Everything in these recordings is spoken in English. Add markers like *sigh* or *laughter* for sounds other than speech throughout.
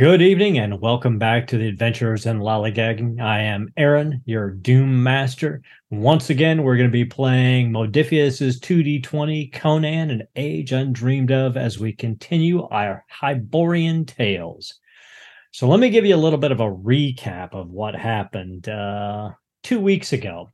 Good evening and welcome back to the Adventures in Lollygagging. I am Aaron, your Doom Master. Once again, we're going to be playing Modiphius's 2D20 Conan and Age Undreamed of as we continue our Hyborian tales. So let me give you a little bit of a recap of what happened uh, two weeks ago.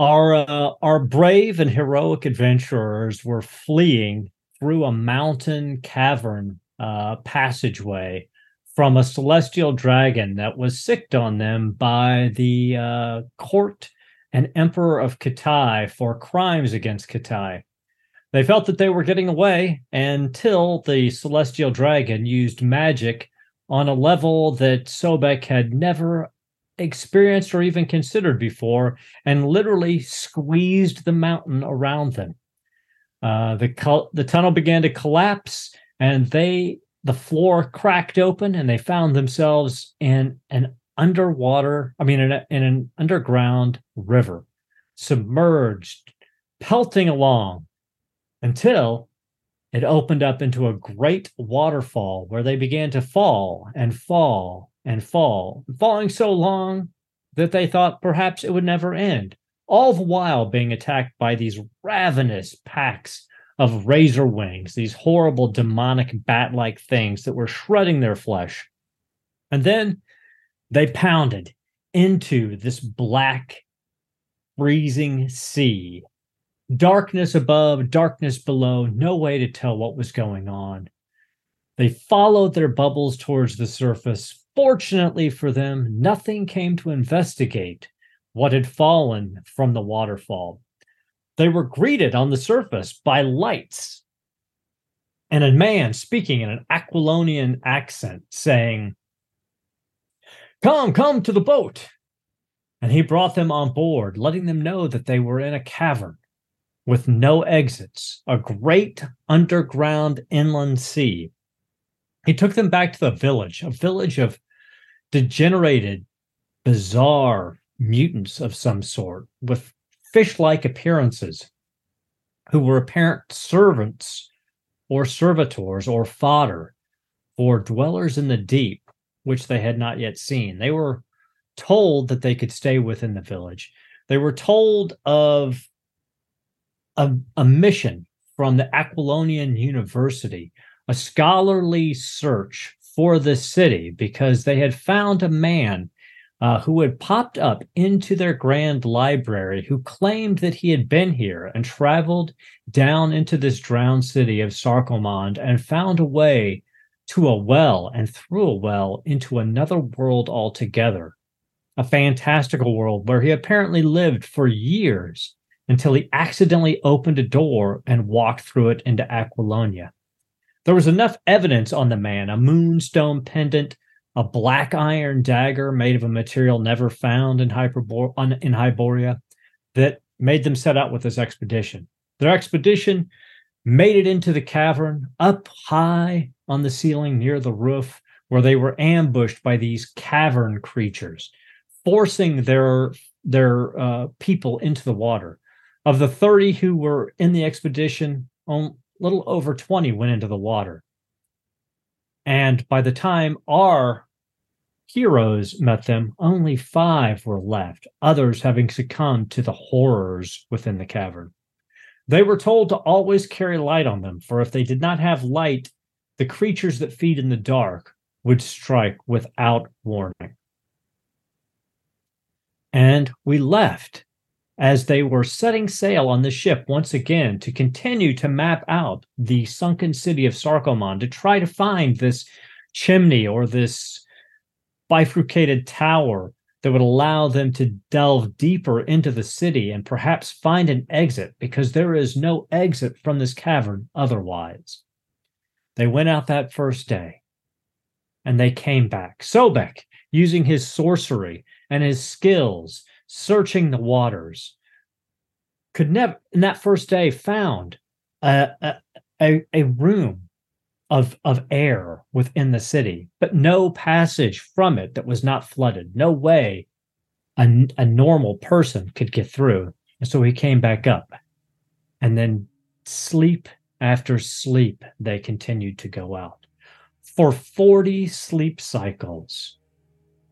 Our uh, our brave and heroic adventurers were fleeing through a mountain cavern uh, passageway from a celestial dragon that was sicked on them by the uh, court and emperor of Khitai for crimes against Khitai. They felt that they were getting away until the celestial dragon used magic on a level that Sobek had never experienced or even considered before and literally squeezed the mountain around them. Uh, the, the tunnel began to collapse and they the floor cracked open and they found themselves in an underwater i mean in, a, in an underground river submerged pelting along until it opened up into a great waterfall where they began to fall and fall and fall falling so long that they thought perhaps it would never end all the while being attacked by these ravenous packs of razor wings, these horrible demonic bat like things that were shredding their flesh. And then they pounded into this black, freezing sea. Darkness above, darkness below, no way to tell what was going on. They followed their bubbles towards the surface. Fortunately for them, nothing came to investigate what had fallen from the waterfall they were greeted on the surface by lights and a man speaking in an Aquilonian accent saying, Come, come to the boat. And he brought them on board, letting them know that they were in a cavern with no exits, a great underground inland sea. He took them back to the village, a village of degenerated, bizarre mutants of some sort with fish like appearances, who were apparent servants or servitors or fodder for dwellers in the deep, which they had not yet seen. They were told that they could stay within the village. They were told of a, a mission from the Aquilonian University, a scholarly search for the city because they had found a man uh, who had popped up into their grand library, who claimed that he had been here and traveled down into this drowned city of Sarkomond and found a way to a well and through a well into another world altogether. A fantastical world where he apparently lived for years until he accidentally opened a door and walked through it into Aquilonia. There was enough evidence on the man a moonstone pendant, a black iron dagger made of a material never found in, Hyperbor- in Hyboria that made them set out with this expedition. Their expedition made it into the cavern up high on the ceiling near the roof, where they were ambushed by these cavern creatures, forcing their their uh, people into the water. Of the 30 who were in the expedition, a little over 20 went into the water. And by the time our heroes met them, only five were left, others having succumbed to the horrors within the cavern. They were told to always carry light on them, for if they did not have light, the creatures that feed in the dark would strike without warning. And we left as they were setting sail on the ship once again to continue to map out the sunken city of Sarkomond to try to find this chimney or this bifurcated tower that would allow them to delve deeper into the city and perhaps find an exit because there is no exit from this cavern otherwise. They went out that first day and they came back. Sobek, using his sorcery and his skills, searching the waters, could never, in that first day, found a, a, a room of of air within the city, but no passage from it that was not flooded. No way a, a normal person could get through. And so he came back up. And then sleep after sleep, they continued to go out. For 40 sleep cycles,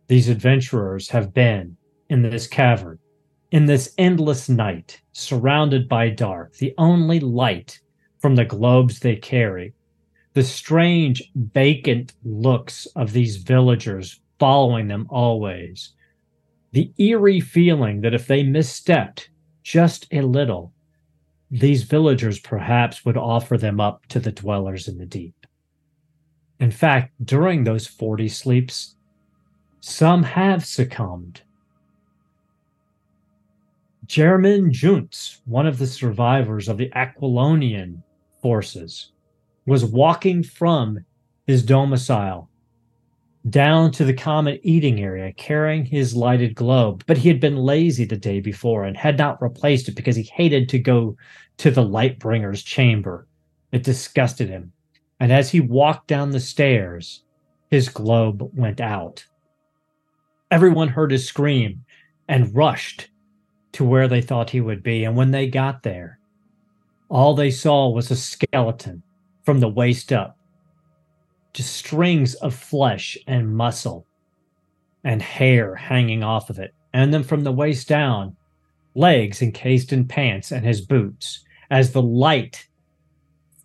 these adventurers have been in this cavern, in this endless night, surrounded by dark, the only light from the globes they carry. The strange, vacant looks of these villagers following them always. The eerie feeling that if they misstepped just a little, these villagers perhaps would offer them up to the dwellers in the deep. In fact, during those 40 sleeps, some have succumbed. Jermin Juntz, one of the survivors of the Aquilonian forces, was walking from his domicile down to the common eating area carrying his lighted globe, but he had been lazy the day before and had not replaced it because he hated to go to the Lightbringer's chamber. It disgusted him. And as he walked down the stairs, his globe went out. Everyone heard his scream and rushed to where they thought he would be. And when they got there, all they saw was a skeleton from the waist up just strings of flesh and muscle and hair hanging off of it. And then from the waist down, legs encased in pants and his boots, as the light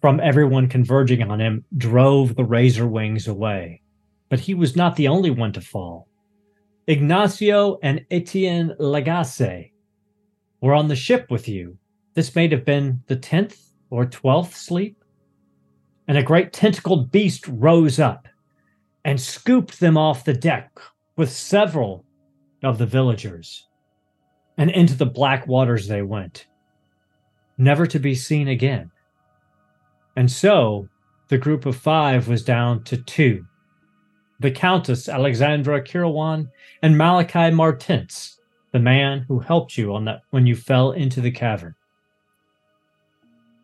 from everyone converging on him drove the razor wings away. But he was not the only one to fall. Ignacio and Etienne Lagasse were on the ship with you. This may have been the 10th or 12th sleep and a great tentacled beast rose up and scooped them off the deck with several of the villagers. And into the black waters they went, never to be seen again. And so the group of five was down to two the Countess Alexandra Kirawan and Malachi Martens, the man who helped you on that when you fell into the cavern.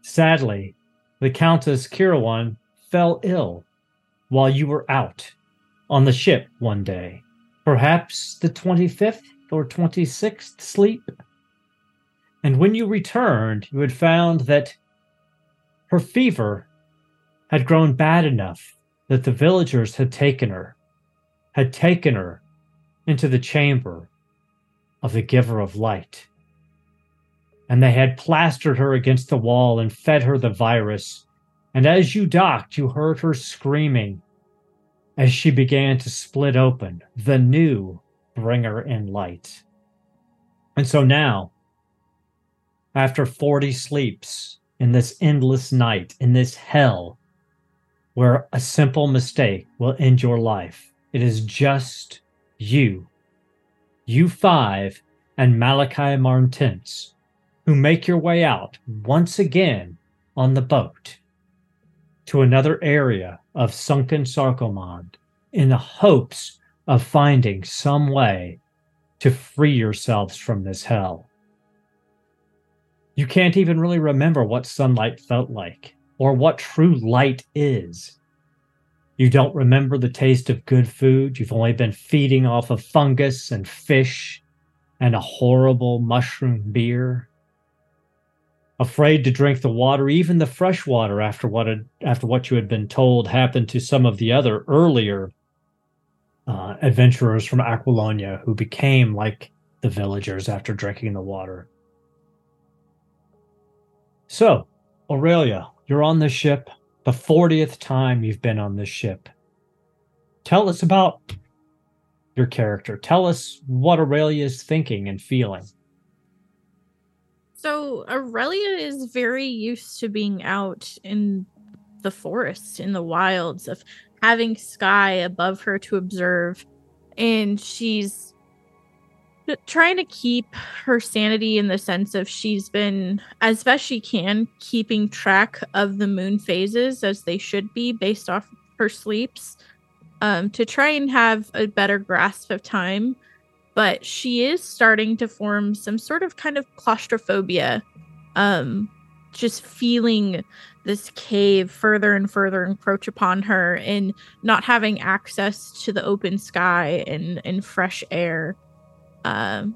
Sadly, the Countess Kirawan fell ill while you were out on the ship one day, perhaps the 25th or 26th sleep. And when you returned, you had found that her fever had grown bad enough that the villagers had taken her, had taken her into the chamber of the giver of light and they had plastered her against the wall and fed her the virus. And as you docked, you heard her screaming as she began to split open the new bringer in light. And so now, after 40 sleeps in this endless night, in this hell, where a simple mistake will end your life, it is just you, you five, and Malachi Martins who make your way out once again on the boat to another area of sunken Sarkomond in the hopes of finding some way to free yourselves from this hell. You can't even really remember what sunlight felt like or what true light is. You don't remember the taste of good food. You've only been feeding off of fungus and fish and a horrible mushroom beer afraid to drink the water, even the fresh water, after what had, after what you had been told happened to some of the other earlier uh, adventurers from Aquilonia who became like the villagers after drinking the water. So, Aurelia, you're on the ship, the 40th time you've been on this ship. Tell us about your character. Tell us what Aurelia is thinking and feeling. So Aurelia is very used to being out in the forest, in the wilds, of having sky above her to observe. And she's trying to keep her sanity in the sense of she's been, as best she can, keeping track of the moon phases as they should be based off her sleeps um, to try and have a better grasp of time but she is starting to form some sort of kind of claustrophobia um just feeling this cave further and further encroach upon her and not having access to the open sky and and fresh air um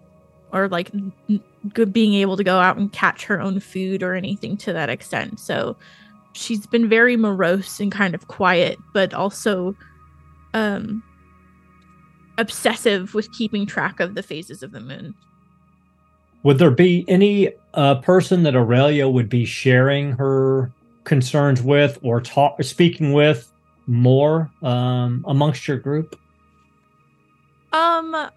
or like good being able to go out and catch her own food or anything to that extent. So she's been very morose and kind of quiet, but also um obsessive with keeping track of the phases of the moon. Would there be any uh, person that Aurelia would be sharing her concerns with or talk speaking with more um, amongst your group? Um, I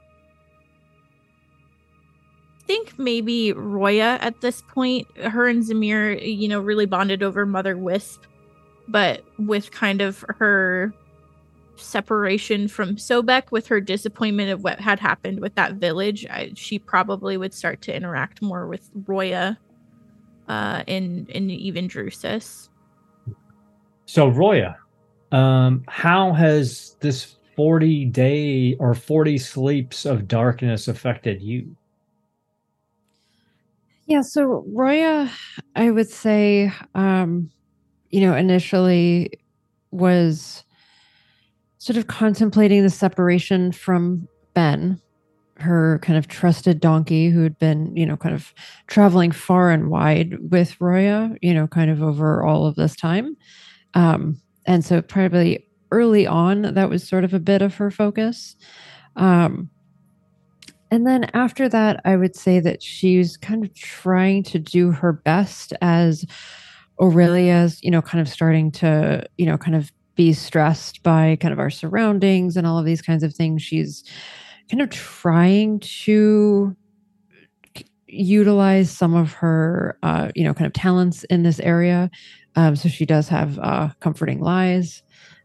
think maybe Roya at this point. Her and Zamehr, you know, really bonded over Mother Wisp, but with kind of her separation from Sobek with her disappointment of what had happened with that village, I, she probably would start to interact more with Roya uh, and, and even Drusus. So, Roya, um, how has this 40 day or 40 sleeps of darkness affected you? Yeah, so Roya, I would say, um, you know, initially was sort of contemplating the separation from Ben, her kind of trusted donkey who had been, you know, kind of traveling far and wide with Roya, you know, kind of over all of this time. Um, and so probably early on, that was sort of a bit of her focus. Um, and then after that, I would say that she's kind of trying to do her best as Aurelia's, you know, kind of starting to, you know, kind of be stressed by kind of our surroundings and all of these kinds of things. She's kind of trying to utilize some of her, uh, you know, kind of talents in this area. Um, so she does have uh, comforting lies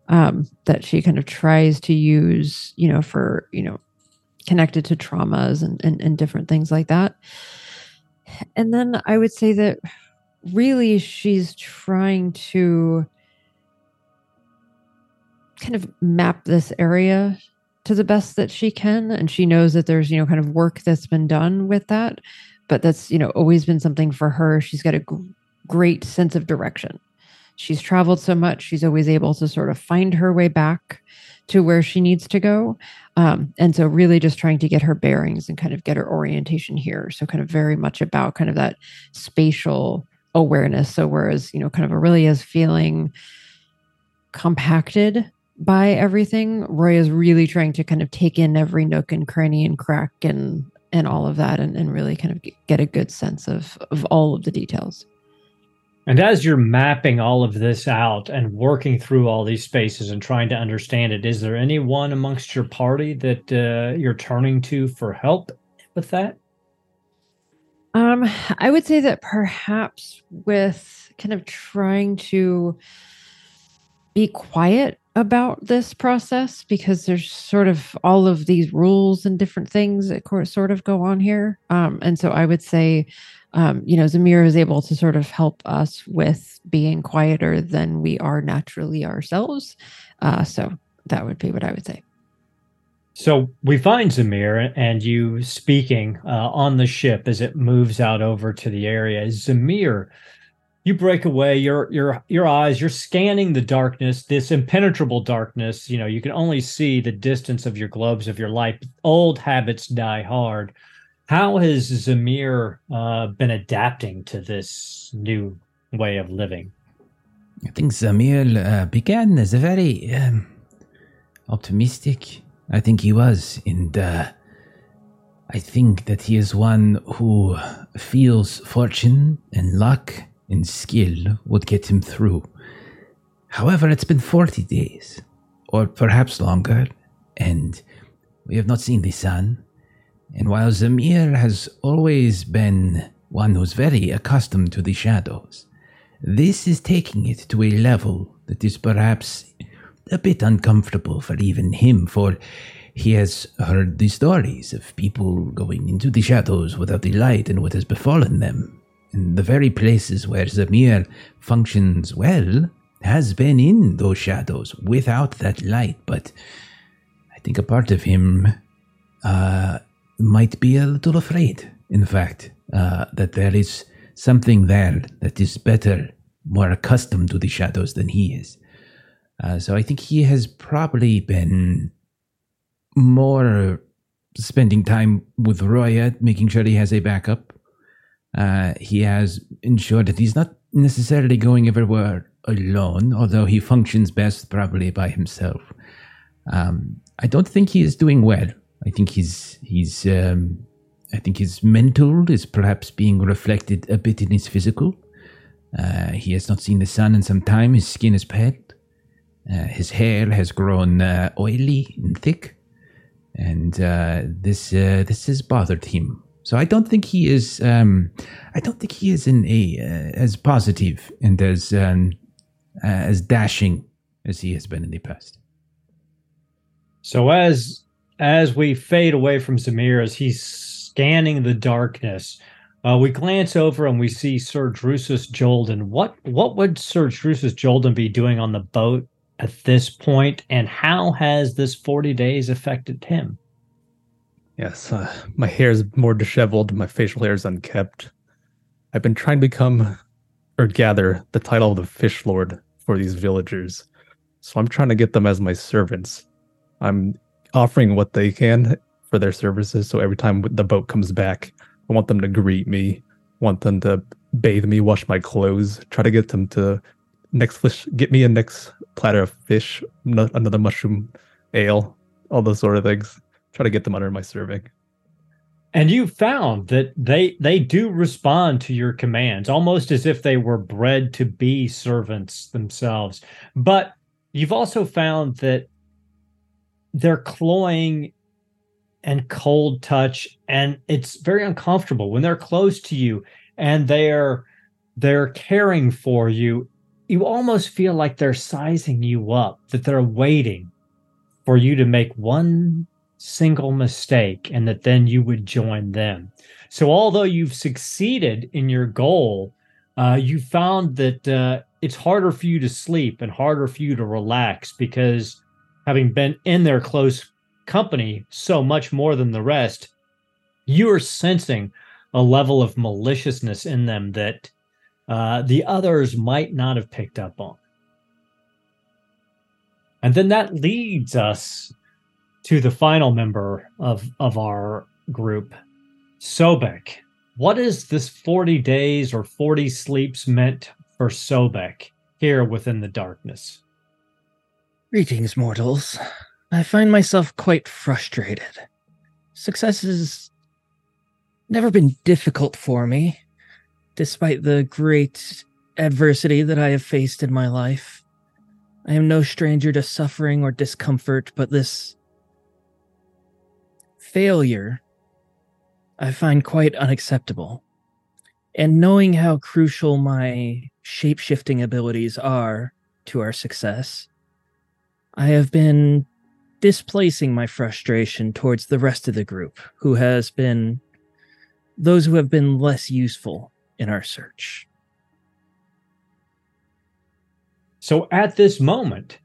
um, that she kind of tries to use, you know, for, you know, connected to traumas and, and, and different things like that. And then I would say that really she's trying to kind of map this area to the best that she can. And she knows that there's you know kind of work that's been done with that but that's you know always been something for her. She's got a g- great sense of direction. She's traveled so much. She's always able to sort of find her way back to where she needs to go. Um, and so really just trying to get her bearings and kind of get her orientation here. So kind of very much about kind of that spatial awareness. So whereas you know kind of aurelia is feeling compacted by everything. Roy is really trying to kind of take in every nook and cranny and crack and and all of that and, and really kind of get a good sense of of all of the details. And as you're mapping all of this out and working through all these spaces and trying to understand it, is there anyone amongst your party that uh, you're turning to for help with that? Um, I would say that perhaps with kind of trying to be quiet about this process because there's sort of all of these rules and different things that sort of go on here. Um, and so I would say, um, you know, Zamehr is able to sort of help us with being quieter than we are naturally ourselves. Uh, so that would be what I would say. So we find Zamehr and you speaking uh, on the ship as it moves out over to the area. Zamehr, you break away your your your eyes you're scanning the darkness this impenetrable darkness. You know you can only see the distance of your globes of your life. Old habits die hard. How has Zamehr uh, been adapting to this new way of living? I think Zamehr uh, began as a very um, optimistic i think he was. And uh, i think that he is one who feels fortune and luck and skill would get him through. However, it's been 40 days, or perhaps longer, and we have not seen the sun. And while Zamehr has always been one who's very accustomed to the shadows, this is taking it to a level that is perhaps a bit uncomfortable for even him, for he has heard the stories of people going into the shadows without the light and what has befallen them in the very places where Zamehr functions well has been in those shadows without that light. But I think a part of him uh, might be a little afraid, in fact, uh, that there is something there that is better, more accustomed to the shadows than he is. Uh, so I think he has probably been more spending time with Roya, making sure he has a backup, uh, he has ensured that he's not necessarily going everywhere alone, although he functions best probably by himself. Um, I don't think he is doing well. I think he's he's um, I think his mental is perhaps being reflected a bit in his physical. Uh, he has not seen the sun in some time. His skin is pale. Uh, his hair has grown uh, oily and thick, and uh, this uh, this has bothered him. So I don't think he is. Um, I don't think he is in a uh, as positive and as um, as dashing as he has been in the past. So as as we fade away from Zamehr, as he's scanning the darkness, uh, we glance over and we see Sir Drusus Jolden. What what would Sir Drusus Jolden be doing on the boat at this point, and how has this forty days affected him? Yes, uh, my hair is more disheveled. My facial hair is unkept. I've been trying to become or gather the title of the Fish Lord for these villagers, so I'm trying to get them as my servants. I'm offering what they can for their services. So every time the boat comes back, I want them to greet me, want them to bathe me, wash my clothes, try to get them to next fish, get me a next platter of fish, another mushroom ale, all those sort of things. Try to get them under my serving. And you found that they they do respond to your commands almost as if they were bred to be servants themselves. But you've also found that they're cloying and cold touch and it's very uncomfortable when they're close to you and they're they're caring for you you almost feel like they're sizing you up that they're waiting for you to make one single mistake and that then you would join them so although you've succeeded in your goal uh, you found that uh, it's harder for you to sleep and harder for you to relax because having been in their close company so much more than the rest, you are sensing a level of maliciousness in them that uh, the others might not have picked up on. And then that leads us to the final member of, of our group, Sobek. What is this 40 days or 40 sleeps meant for Sobek here within the darkness? Greetings, mortals. I find myself quite frustrated. Success has never been difficult for me, despite the great adversity that I have faced in my life. I am no stranger to suffering or discomfort, but this failure I find quite unacceptable. And knowing how crucial my shape shifting abilities are to our success, I have been displacing my frustration towards the rest of the group, who has been those who have been less useful in our search. So at this moment,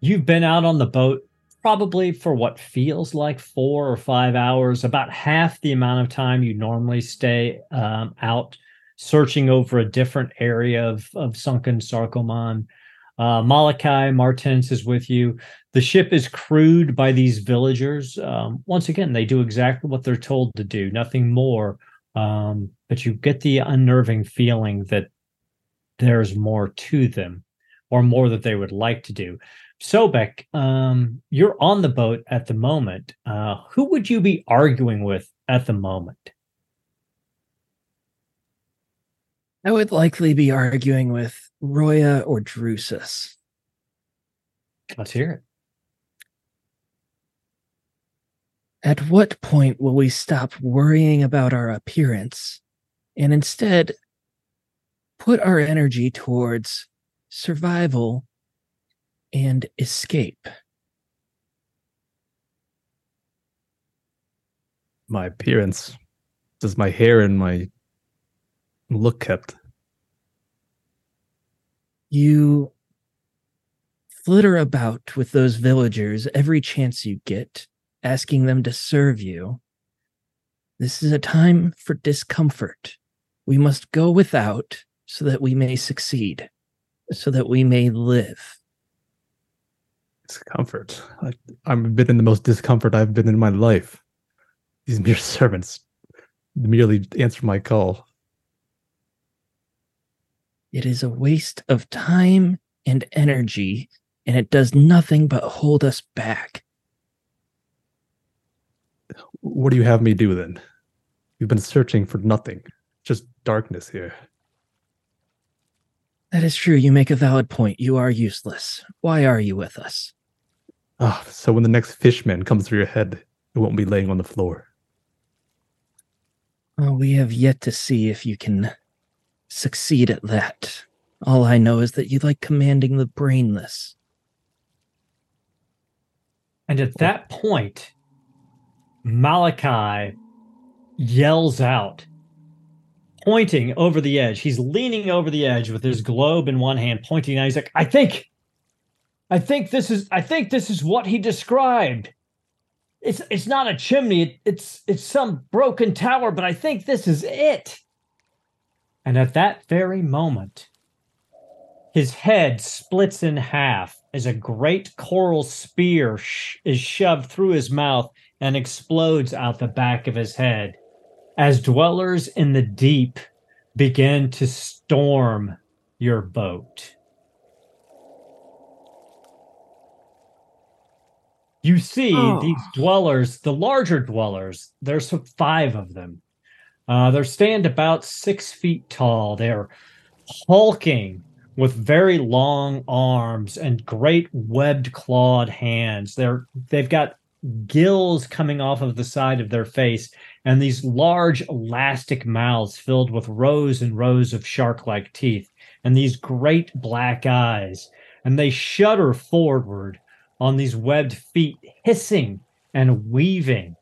you've been out on the boat probably for what feels like four or five hours, about half the amount of time you normally stay um, out searching over a different area of, of sunken Sarkomond. Uh, Malachi Martins is with you. The ship is crewed by these villagers. Um, once again, they do exactly what they're told to do, nothing more. Um, but you get the unnerving feeling that there's more to them or more that they would like to do. Sobek, um, you're on the boat at the moment. Uh, who would you be arguing with at the moment? I would likely be arguing with Roya or Drusus. Let's hear it. At what point will we stop worrying about our appearance and instead put our energy towards survival and escape? My appearance. Does my hair and my look kept? You flitter about with those villagers every chance you get, asking them to serve you. This is a time for discomfort. We must go without so that we may succeed, so that we may live. Discomfort. I, I've been in the most discomfort I've been in my life. These mere *laughs* servants merely answer my call. It is a waste of time and energy, and it does nothing but hold us back. What do you have me do then? You've been searching for nothing, just darkness here. That is true. You make a valid point. You are useless. Why are you with us? Ah, so when the next fishman comes through your head, it won't be laying on the floor. Well, we have yet to see if you can succeed at that. All I know is that you like commanding the brainless. And at that point, Malachi yells out, pointing over the edge. He's leaning over the edge with his globe in one hand, pointing out. He's like, I think, I think this is, I think this is what he described. It's it's not a chimney. It's it's some broken tower, but I think this is it. And at that very moment, his head splits in half as a great coral spear sh- is shoved through his mouth and explodes out the back of his head as dwellers in the deep begin to storm your boat. You see Oh. these dwellers, the larger dwellers, there's five of them. Uh, they stand about six feet tall. They're hulking with very long arms and great webbed clawed hands. They're they've got gills coming off of the side of their face and these large elastic mouths filled with rows and rows of shark-like teeth and these great black eyes and they shudder forward on these webbed feet hissing and weaving.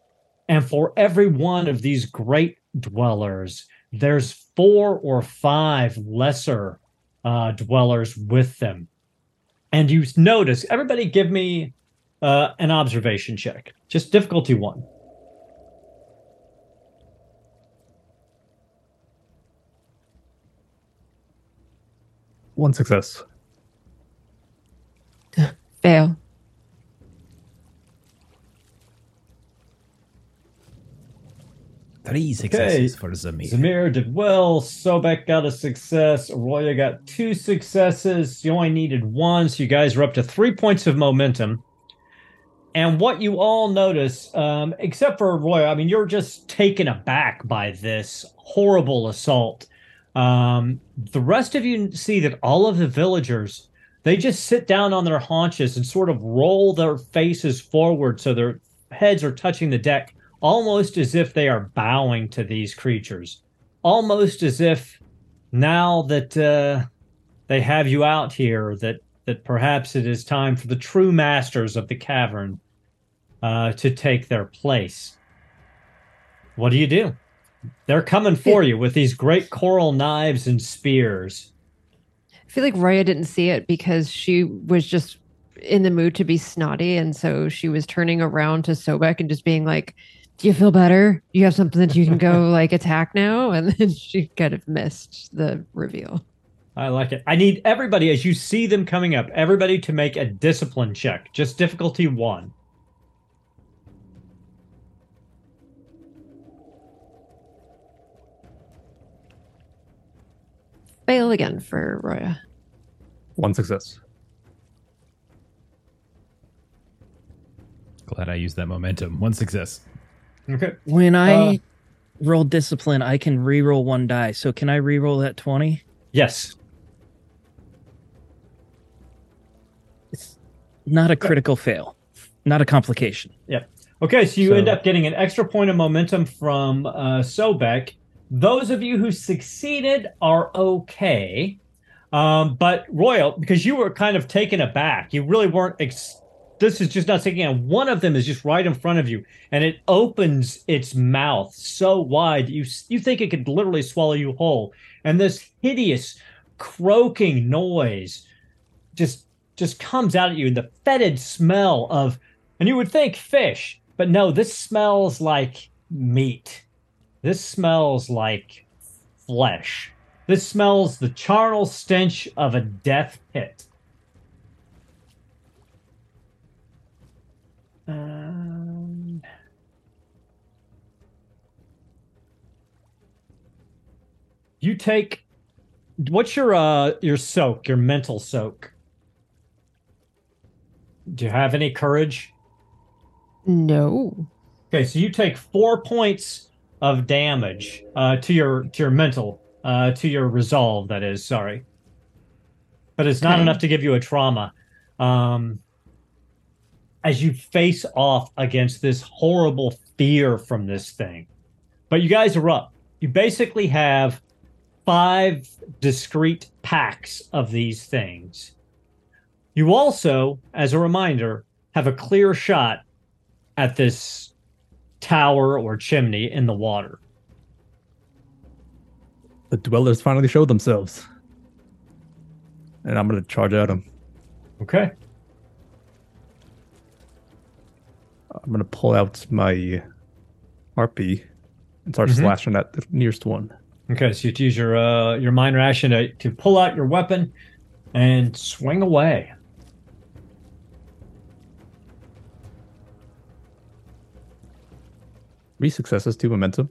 And for every one of these great dwellers there's four or five lesser uh, dwellers with them. And you notice everybody give me uh, an observation check just difficulty one One success. Fail. Three successes for Zamehr. Zamehr did well. Sobek got a success. Arroyo got two successes. You only needed one, so you guys are up to three points of momentum. And what you all notice, um, except for Arroyo, I mean, you're just taken aback by this horrible assault. Um, the rest of you see that all of the villagers, they just sit down on their haunches and sort of roll their faces forward so their heads are touching the deck almost as if they are bowing to these creatures, almost as if now that uh, they have you out here, that that perhaps it is time for the true masters of the cavern uh, to take their place. What do you do? They're coming for you with these great coral knives and spears. I feel like Roya didn't see it because she was just in the mood to be snotty. And so she was turning around to Sobek and just being like, Do you feel better? You have something that you can go *laughs* like attack now? And then *laughs* she kind of missed the reveal. I like it. I need everybody, as you see them coming up, everybody to make a discipline check. Just difficulty one. Fail again for Roya. One success. Glad I used that momentum. One success. Okay. When I Uh, roll discipline, I can re-roll one die. So can I re-roll that 20? Yes. It's not a critical fail. Not a complication. Yeah. Okay, so you end up getting an extra point of momentum from uh, Sobek. Those of you who succeeded are okay. Um, but Roya, because you were kind of taken aback, you really weren't. Ex- this is just not sinking in. One of them is just right in front of you, and it opens its mouth so wide you you think it could literally swallow you whole. And this hideous croaking noise just just comes out at you, and the fetid smell of, and you would think fish, but no, this smells like meat. This smells like flesh. This smells the charnel stench of a death pit. Um, you take what's your uh your soak, your mental soak? Do you have any courage? No. Okay, so you take four points of damage uh, to your to your mental, uh, to your resolve. That is, sorry, but it's not Okay. enough to give you a trauma. Um, as you face off against this horrible fear from this thing, but you guys are up. You basically have five discrete packs of these things. You also, as a reminder, have a clear shot at this tower or chimney in the water. The dwellers finally show themselves. And I'm going to charge at them. Okay. I'm going to pull out my harpe and start Mhm. slashing at the nearest one. Okay, so you use your uh, your minor action to, to pull out your weapon and swing away. Three successes, two momentum.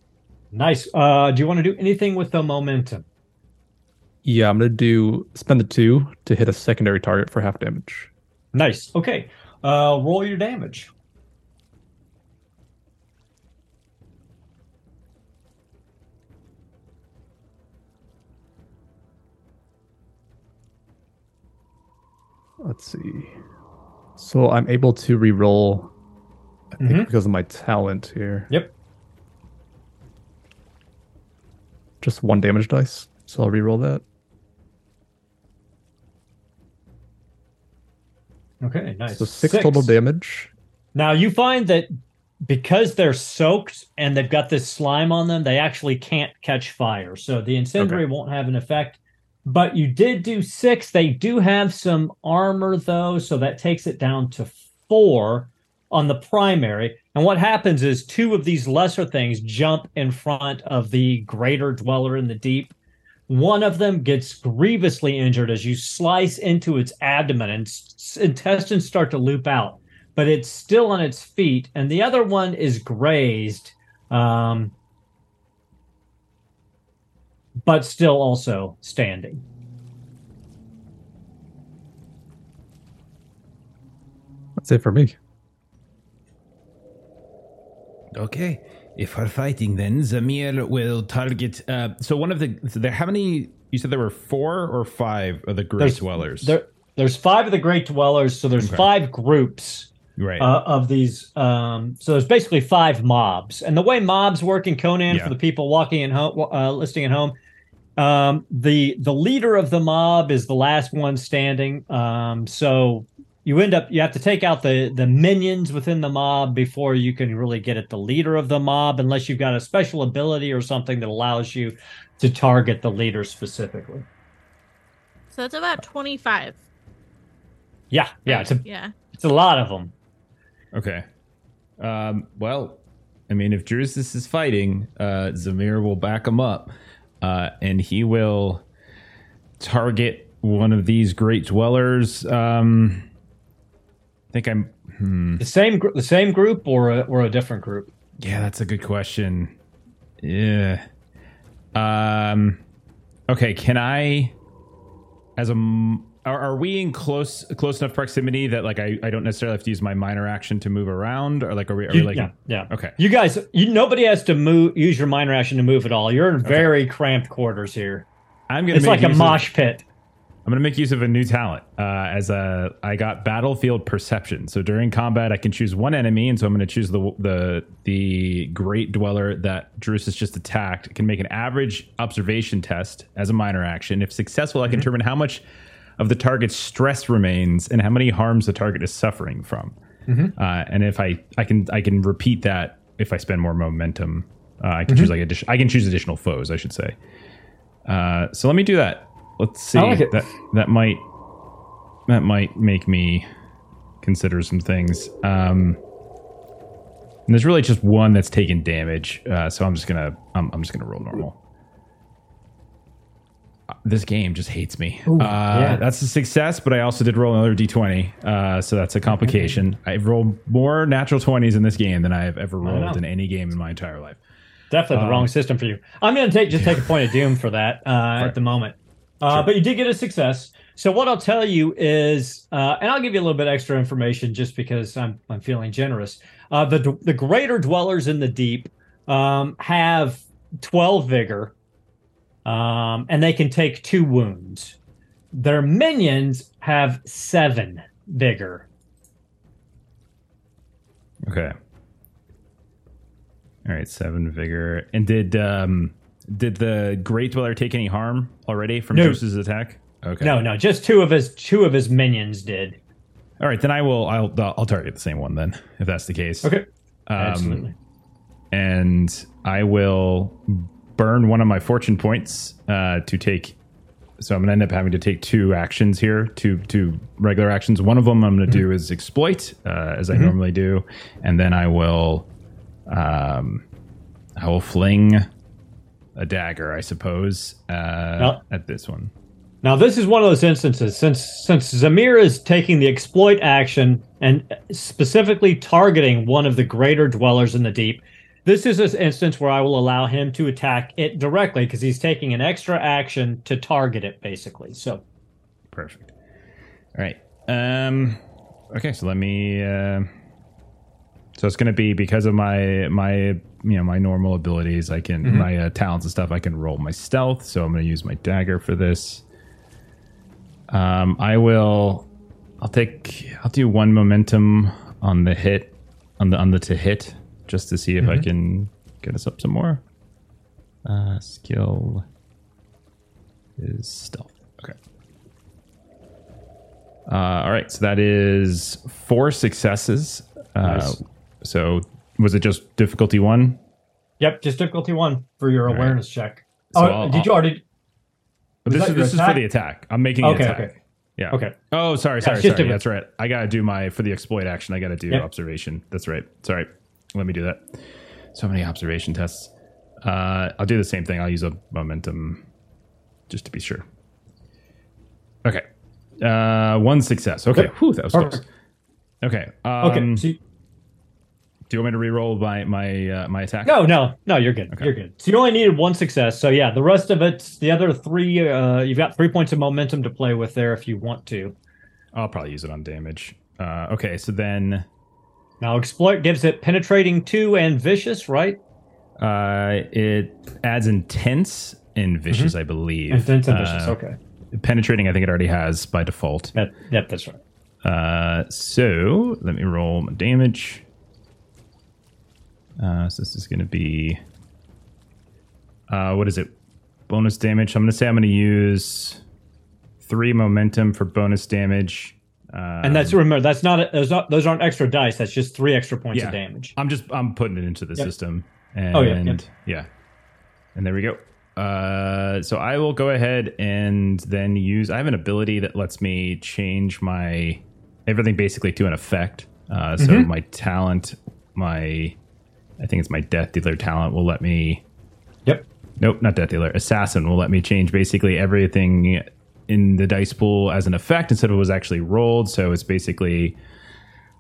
Nice. Uh, do you want to do anything with the momentum? Yeah, I'm going to do spend the two to hit a secondary target for half damage. Nice. Okay. Uh, roll your damage. Let's see. So I'm able to re-roll, I think, Mhm. because of my talent here. Yep. Just one damage dice. So I'll re-roll that. Okay. Nice. So six, total damage. Now you find that because they're soaked and they've got this slime on them, they actually can't catch fire. So the incendiary won't have an effect. But you did do six. They do have some armor though, so that takes it down to four on the primary. And what happens is two of these lesser things jump in front of the greater dweller in the deep. One of them gets grievously injured as you slice into its abdomen and s- intestines start to loop out but it's still on its feet, and the other one is grazed, um, but still also standing. That's it for me. Okay. If we're fighting, then Zamehr will target. Uh, so one of the there. How many? You said there were four or five of the great There's- dwellers. There, there's five of the great dwellers, so there's Okay. five groups right. uh, of these. Um, so there's basically five mobs, and the way mobs work in Conan Yeah. for the people walking in home, uh, listening at home, um, the the leader of the mob is the last one standing. Um, so you end up you have to take out the the minions within the mob before you can really get at the leader of the mob, unless you've got a special ability or something that allows you to target the leader specifically. So that's about 25. Yeah, yeah, it's a yeah. it's a lot of them. Okay. Um, well, I mean, if Drusus is fighting, uh, Zamehr will back him up, uh, and he will target one of these great dwellers. Um, I think I'm. Hmm. The same gr- the same group or a, or a different group. Yeah, that's a good question. Yeah. Um. Okay. Can I, as a are, are we in close close enough proximity that like I, I don't necessarily have to use my minor action to move around, or like are we are we like yeah, yeah. okay You guys, you nobody has to move. Use your minor action to move at all. You're in very cramped quarters here. I'm gonna It's like a use of- mosh pit. I'm going to make use of a new talent uh, as a I got battlefield perception. So during combat, I can choose one enemy, and so I'm going to choose the the the great dweller that Drusus just attacked. It can make an average observation test as a minor action. If successful, I can determine how much of the target's stress remains and how many harms the target is suffering from. Uh, and if I I can I can repeat that if I spend more momentum. Uh, I can choose like addition, I can choose additional foes. I should say. Uh, so let me do that. Let's see. Like. That that might that might make me consider some things. Um, and there's really just one that's taken damage, uh, so I'm just gonna I'm, I'm just gonna roll normal. Uh, This game just hates me. uh, yeah. That's a success, but I also did roll another d20, uh, so that's a complication. I've rolled more natural 20s in this game than I have ever rolled in any game in my entire life. Definitely the Um, wrong system for you. I'm going to take just take a point of doom for that uh, at the moment. Uh, Sure. But you did get a success. So what I'll tell you is, uh, and I'll give you a little bit extra information just because I'm I'm feeling generous. Uh, the the greater dwellers in the deep um, have twelve vigor, um, and they can take two wounds. Their minions have seven vigor. Okay. All right, seven vigor. And did um did the Great Dweller take any harm already from No. Zeus's attack? Okay. No, no, just two of his two of his minions did. All right, then I will. I'll I'll target the same one then, if that's the case. Okay, Um, absolutely. And I will burn one of my fortune points uh, to take. So I'm gonna end up having to take two actions here, two two regular actions. One of them I'm gonna do is exploit, uh, as I normally do, and then I will, um, I will fling a dagger, I suppose, uh, Now- at this one. Now, this is one of those instances since since Zamehr is taking the exploit action and specifically targeting one of the greater dwellers in the deep. This is an instance where I will allow him to attack it directly because he's taking an extra action to target it, basically. So, Perfect. All right. Um. Okay. So let me. Uh, so it's going to be because of my my you know my normal abilities. I can my uh, talents and stuff. I can roll my stealth. So I'm going to use my dagger for this. Um. I will. I'll take. I'll do one momentum on the hit, on the on the to hit, just to see if I can get us up some more. Uh, skill is stealth. Okay. Uh, all right, so that is four successes. Uh, Nice. So was it just difficulty one? yep, just difficulty one for your right. awareness check. So oh, I'll- did you already? But this is this is for the attack. I'm making Okay, attack. okay. Yeah. Okay. Oh, sorry, sorry, just sorry. That's right. I gotta do my for the exploit action. I gotta do Yep. observation. That's right. Sorry. Let me do that. So many observation tests. Uh, I'll do the same thing. I'll use a momentum just to be sure. Okay. Uh, one success. Okay. Okay. Whew, that was close. Perfect. Okay. Okay. Um, so you- do you want me to re-roll my my uh, my attack? No, no, no, you're good. Okay. You're good. So you only needed one success. So yeah, the rest of it, the other three, uh, you've got three points of momentum to play with there if you want to. I'll probably use it on damage. Uh, okay, so then Now exploit gives it penetrating two and vicious, right? uh, it adds intense and vicious, I believe. Intense and vicious. Uh, okay. Penetrating, I think it already has by default. That, yep, that's right. Uh, so let me roll my damage. Uh, so this is going to be uh, what is it? Bonus damage. I'm going to say I'm going to use three momentum for bonus damage. Um, And that's remember that's not a, those not those aren't extra dice. That's just three extra points Yeah. of damage. I'm just I'm putting it into the Yep. system. And Oh, yeah, yep. yeah. And there we go. Uh, so I will go ahead and then use I have an ability that lets me change my everything basically to an effect. Uh, so Mhm. my talent, my I think it's my death dealer talent will let me Yep. Nope, not death dealer. Assassin will let me change basically everything in the dice pool as an effect instead of it was actually rolled. So it's basically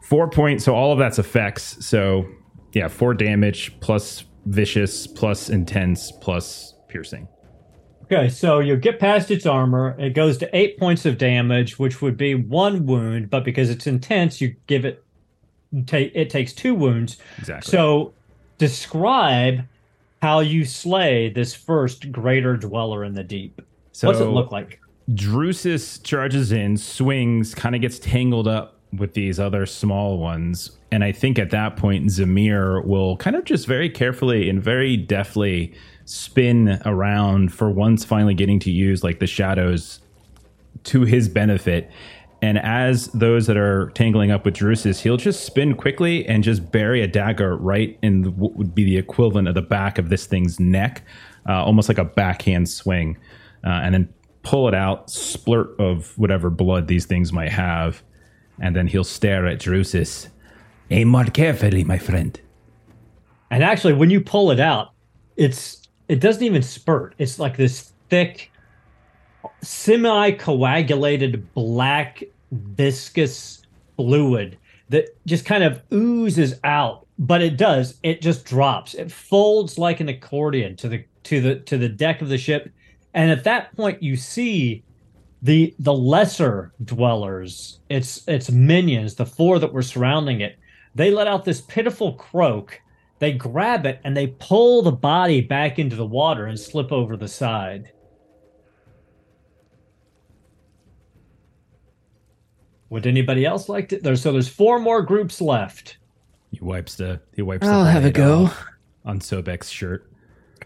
four points. So all of that's effects. So yeah, four damage plus vicious plus intense plus piercing. Okay, so you get past its armor. It goes to eight points of damage, which would be one wound. But because it's intense, you give it take it takes two wounds. Exactly. So describe how you slay this first greater dweller in the deep. So What's it look like? Drusus charges in, swings, kind of gets tangled up with these other small ones. And I think at that point, Zamehr will kind of just very carefully and very deftly spin around for once finally getting to use like the shadows to his benefit. And as those that are tangling up with Drusus, he'll just spin quickly and just bury a dagger right in the, what would be the equivalent of the back of this thing's neck, uh, almost like a backhand swing, uh, and then pull it out, splurt of whatever blood these things might have, and then he'll stare at Drusus. Aim more carefully, my friend. And actually, when you pull it out, it's it doesn't even spurt. It's like this thick, semi-coagulated black viscous fluid that just kind of oozes out. But it does. It just drops. It folds like an accordion to the to the to the deck of the ship, and at that point you see the the lesser dwellers, its its minions, the four that were surrounding it. They let out this pitiful croak. They grab it and they pull the body back into the water and slip over the side. Would anybody else like to? There's so there's four more groups left. He wipes the he wipes. I'll the have a go. on Sobek's shirt.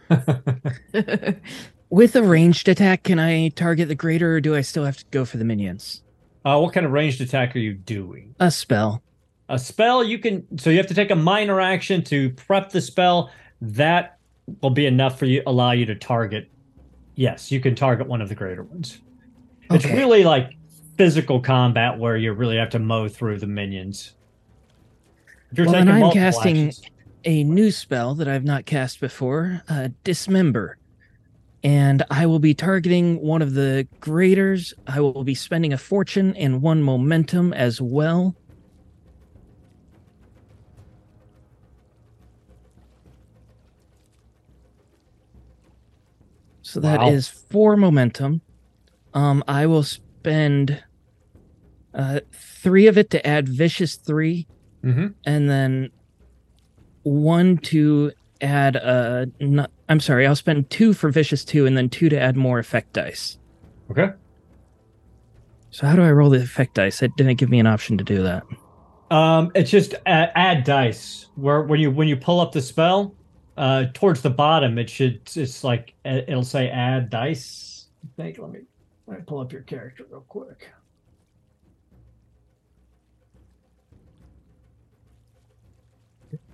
*laughs* With a ranged attack, can I target the greater or do I still have to go for the minions? Uh, what kind of ranged attack are you doing? A spell. A spell you can so you have to take a minor action to prep the spell. That will be enough for you allow you to target. Yes, you can target one of the greater ones. It's Okay. really like physical combat where you really have to mow through the minions. If you're Well, taking I'm casting- actions- A new spell that I've not cast before, uh, Dismember. And I will be targeting one of the graders. I will be spending a fortune and one momentum as well. So that Wow. is four momentum. Um, I will spend uh, three of it to add vicious three, Mhm. and then one to add a. Not, I'm sorry, I'll spend two for vicious two, and then two to add more effect dice. Okay. So how do I roll the effect dice? It didn't give me an option to do that. Um, it's just add, add dice. Where when you when you pull up the spell, uh, towards the bottom, it should it's like uh, it'll say add dice. I think. Let me let me pull up your character real quick.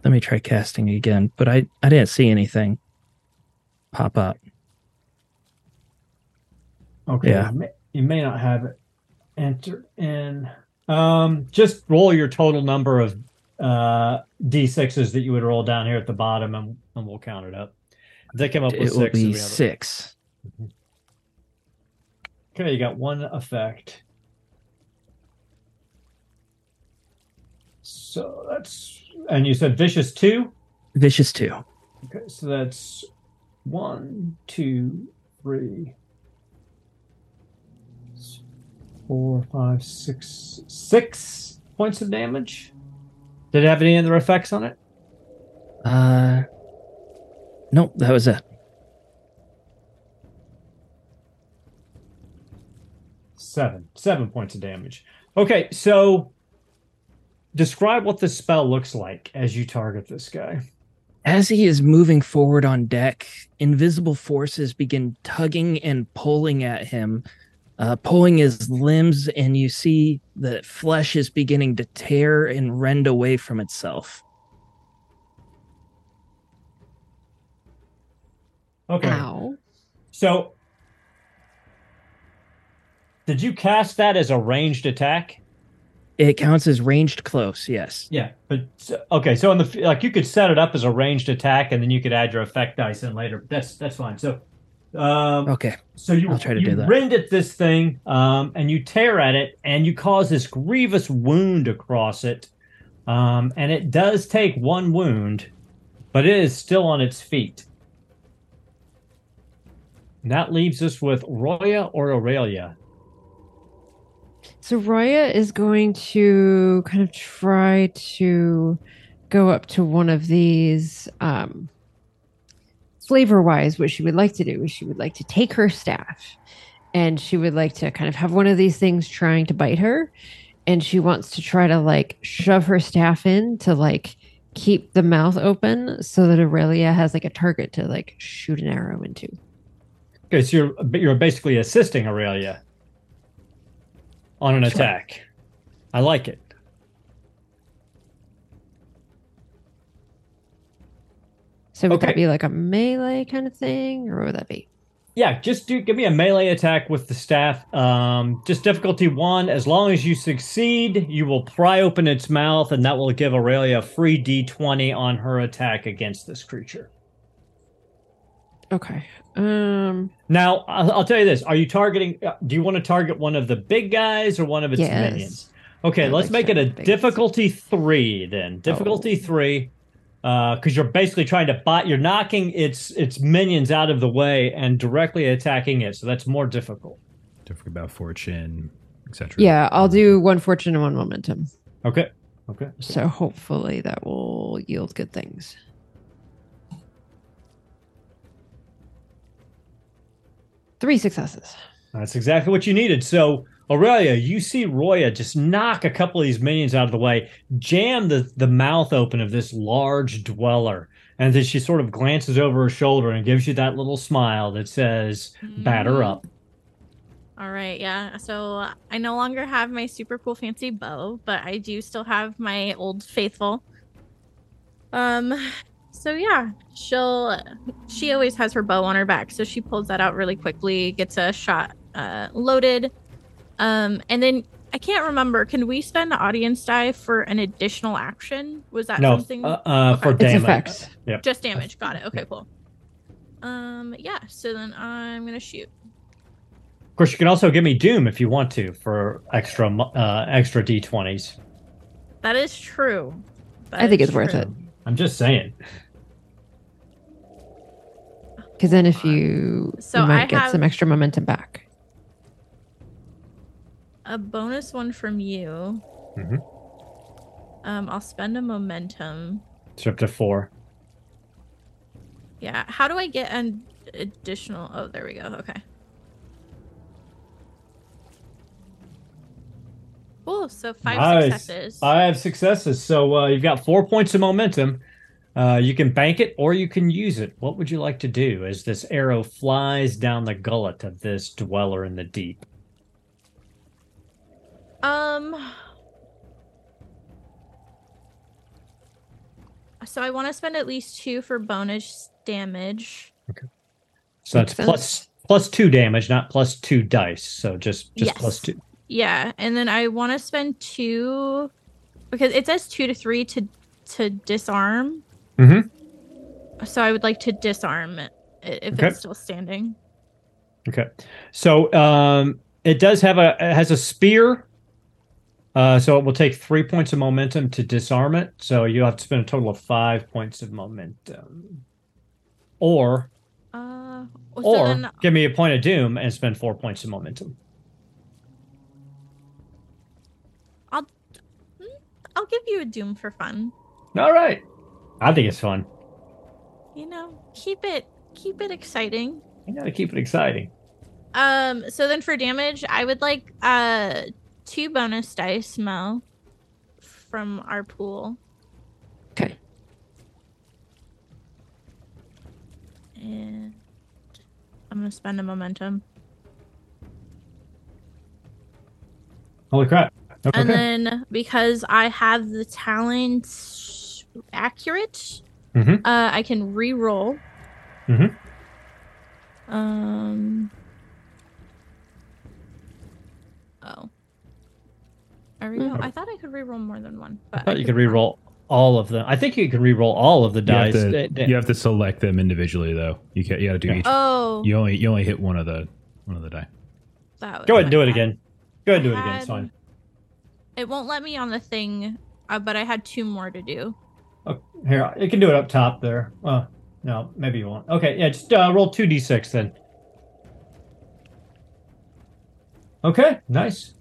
Let me try casting again, but I I didn't see anything pop up. Okay. Yeah. You may, you may not have it entered in. Um, just roll your total number of uh d6s that you would roll down here at the bottom, and, and we'll count it up. If they come up with It will six. then be we have it. six. Okay, you got one effect. So that's and you said vicious two. Vicious two. Okay, so that's one, two, three. Four, five, six, six points of damage. Did it have any other effects on it? Uh, nope, that was it. Seven. Seven points of damage. Okay, so describe what the spell looks like as you target this guy. As he is moving forward on deck, invisible forces begin tugging and pulling at him, uh, pulling his limbs, and you see the flesh is beginning to tear and rend away from itself. Okay. Ow. So, did you cast that as a ranged attack? It counts as ranged close, yes. Yeah, but okay. So in the like, you could set it up as a ranged attack, and then you could add your effect dice in later. That's that's fine. So, um, Okay. so you I'll try to you do that. rend at this thing, um, and you tear at it, and you cause this grievous wound across it, um, and it does take one wound, but it is still on its feet. And that leaves us with Roya or Aurelia. So Roya is going to kind of try to go up to one of these um flavor wise what she would like to do is she would like to take her staff and she would like to kind of have one of these things trying to bite her and she wants to try to like shove her staff in to like keep the mouth open so that Aurelia has like a target to like shoot an arrow into. Okay, so you're you're basically assisting Aurelia on an Sure. attack. I like it. So would Okay. that be like a melee kind of thing or what would that be? Yeah, just do give me a melee attack with the staff. Um, just difficulty one. As long as you succeed, you will pry open its mouth, and that will give Aurelia a free D20 on her attack against this creature. Okay. Um Now, I'll, I'll tell you this: Are you targeting? uh, Do you want to target one of the big guys or one of its Yes. minions? Okay, I'd let's like make it a target the big guys. difficulty three then. Difficulty Oh. three. because you're basically trying to bot. You're knocking its its minions out of the way and directly attacking it. So that's more difficult. Don't forget about fortune, etc. Yeah, I'll do one fortune and one momentum. Okay. Okay. So hopefully that will yield good things. Three successes. That's exactly what you needed. So, Aurelia, you see Roya just knock a couple of these minions out of the way, jam the, the mouth open of this large dweller. And then she sort of glances over her shoulder and gives you that little smile that says, batter up. All right, yeah. So I no longer have my super cool fancy bow, but I do still have my old faithful. Um so yeah, she'll she always has her bow on her back, so she pulls that out really quickly, gets a shot uh loaded. Um and then I can't remember, can we spend the audience die for an additional action? Was that No, something uh, uh, for Okay. It's damage. effects. just damage? Got it. Okay, cool. Um yeah, so then I'm going to shoot. Of course, you can also give me Doom if you want to for extra uh, extra d20s. That is true. That I think is it's worth it. I'm just saying. Because then if you, So you might I get some extra momentum back. a bonus one from you. Mhm. Um, I'll spend a momentum. It's up to four. Yeah. How do I get an additional? Oh, there we go. Okay. Cool. So five Nice. successes. Five successes. So uh, you've got four points of momentum. Uh, you can bank it or you can use it. What would you like to do as this arrow flies down the gullet of this dweller in the deep? Um. So I want to spend at least two for bonus damage. Okay. So that's Makes plus plus two damage, not plus two dice. So just just Yes. plus two. Yeah, and then I want to spend two because it says two to three to to disarm. Mhm. So I would like to disarm it if Okay. it's still standing. Okay. So um, it does have a it has a spear. Uh, so it will take three points of momentum to disarm it. So you'll have to spend a total of five points of momentum. Or Uh, so or then give me a point of doom and spend four points of momentum. I'll I'll give you a doom for fun. All right. I think it's fun. You know, keep it keep it exciting. You gotta keep it exciting. Um, so then for damage, I would like uh two bonus dice, Mo, from our pool. Okay. And I'm gonna spend a momentum. Holy crap. Okay. And then because I have the talent accurate, Mhm. uh, I can re-roll. Mhm. Um. Oh. I re-roll. I thought I could re-roll more than one. I But thought you could re-roll all of them. I think you can re-roll all of the You have, dice. to, Uh, uh, you have to select them individually, though. You can, you got to do Yeah. each. Oh, You only you only hit one of the one of the die. that Go ahead and do my it again. Go ahead and do it I again. It's fine. It won't let me on the thing, uh, but I had two more to do. Oh, here, you can do it up top there. Oh, no, maybe you won't. Okay, yeah, just uh, roll 2d6 then. Okay, nice.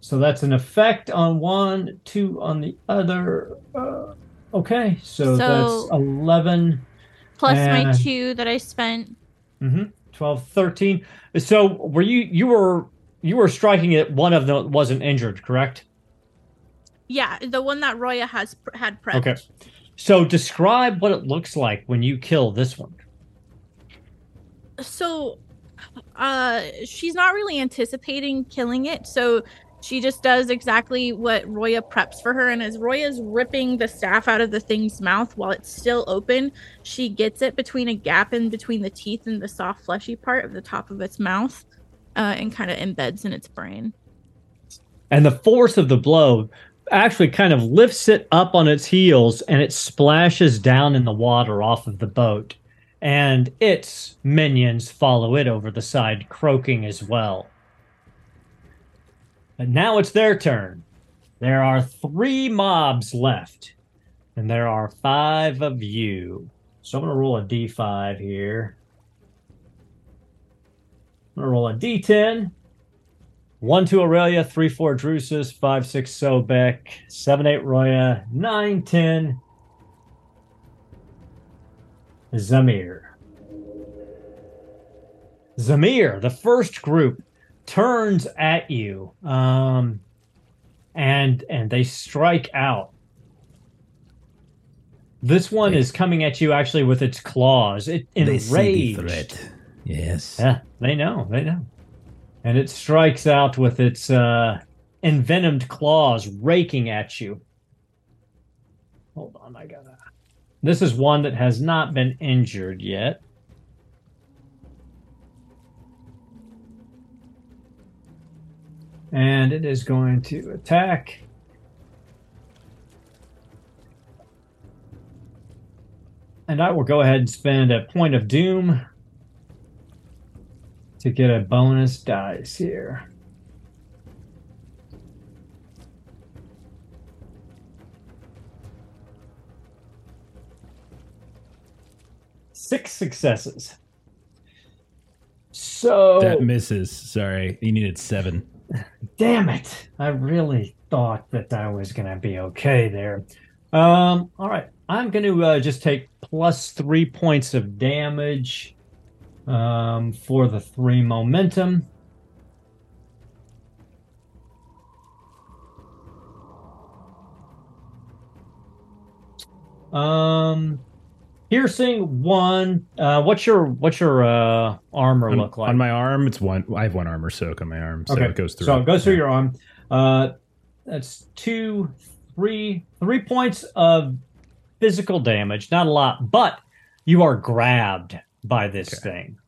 So that's an effect on one, two on the other. Uh, okay, so, So- that's 11, Plus my two that I spent. mm-hmm, 12, 13. So were you, you were, you were striking it, one of them wasn't injured, correct? Yeah, the one that Roya has had prepped. Okay. So describe what it looks like when you kill this one. so uh she's not really anticipating killing it so she just does exactly what roya preps for her and as roya's ripping the staff out of the thing's mouth while it's still open she gets it between a gap in between the teeth and the soft fleshy part of the top of its mouth uh, and kind of embeds in its brain And the force of the blow actually kind of lifts it up on its heels and it splashes down in the water off of the boat. And its minions follow it over the side, croaking as well. But now it's their turn. There are three mobs left. And there are five of you. So I'm going to roll a d5 here. I'm going to roll a d10. 1 to Aurelia, 3 4 Drusus, 5 6 Sobek, 7 8 Roya, 9 10 Zamehr. Zamehr, the first group, turns at you, um, and and they strike out. This one is coming at you actually with its claws. It They see the enraged. threat. Yes. Yeah, they know, they know. And it strikes out with its uh, envenomed claws raking at you. Hold on, I gotta. This is one that has not been injured yet. And it is going to attack. And I will go ahead and spend a point of doom to get a bonus dice here. Six successes. So That misses. Sorry, you needed seven. damn it. I really thought that I was going to be okay there. Um, all right. I'm going to uh, just take plus three points of damage um, for the three momentum. Um, piercing one. Uh, what's your what's your uh armor On, look like? on my arm, it's one. I have one armor soak on my arm, so it goes through. So it goes through Yeah. your arm. Uh, that's two, three, three points of physical damage. Not a lot, but you are grabbed by this Okay. thing.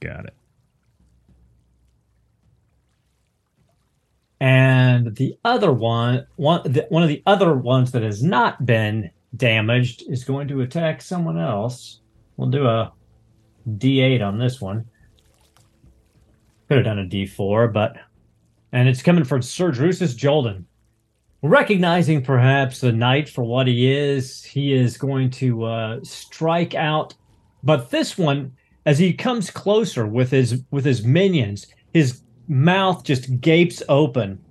Got it. And the other one, one, the, one of the other ones that has not been damaged is going to attack someone else. We'll do a D8 on this one. Could have done a D4, but and it's coming from Sir Drusus Jolden. Recognizing perhaps the knight for what he is, he is going to uh, strike out. But this one, as he comes closer with his with his minions, his mouth just gapes open,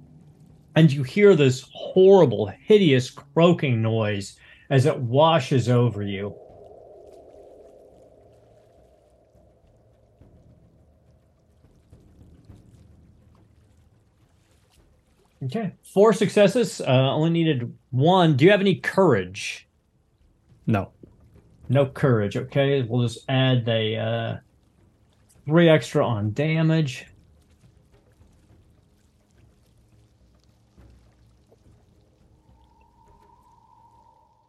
and you hear this horrible, hideous croaking noise as it washes over you. Okay, four successes. Uh, only needed one. Do you have any courage? No. No courage. Okay, we'll just add the uh, three extra on damage.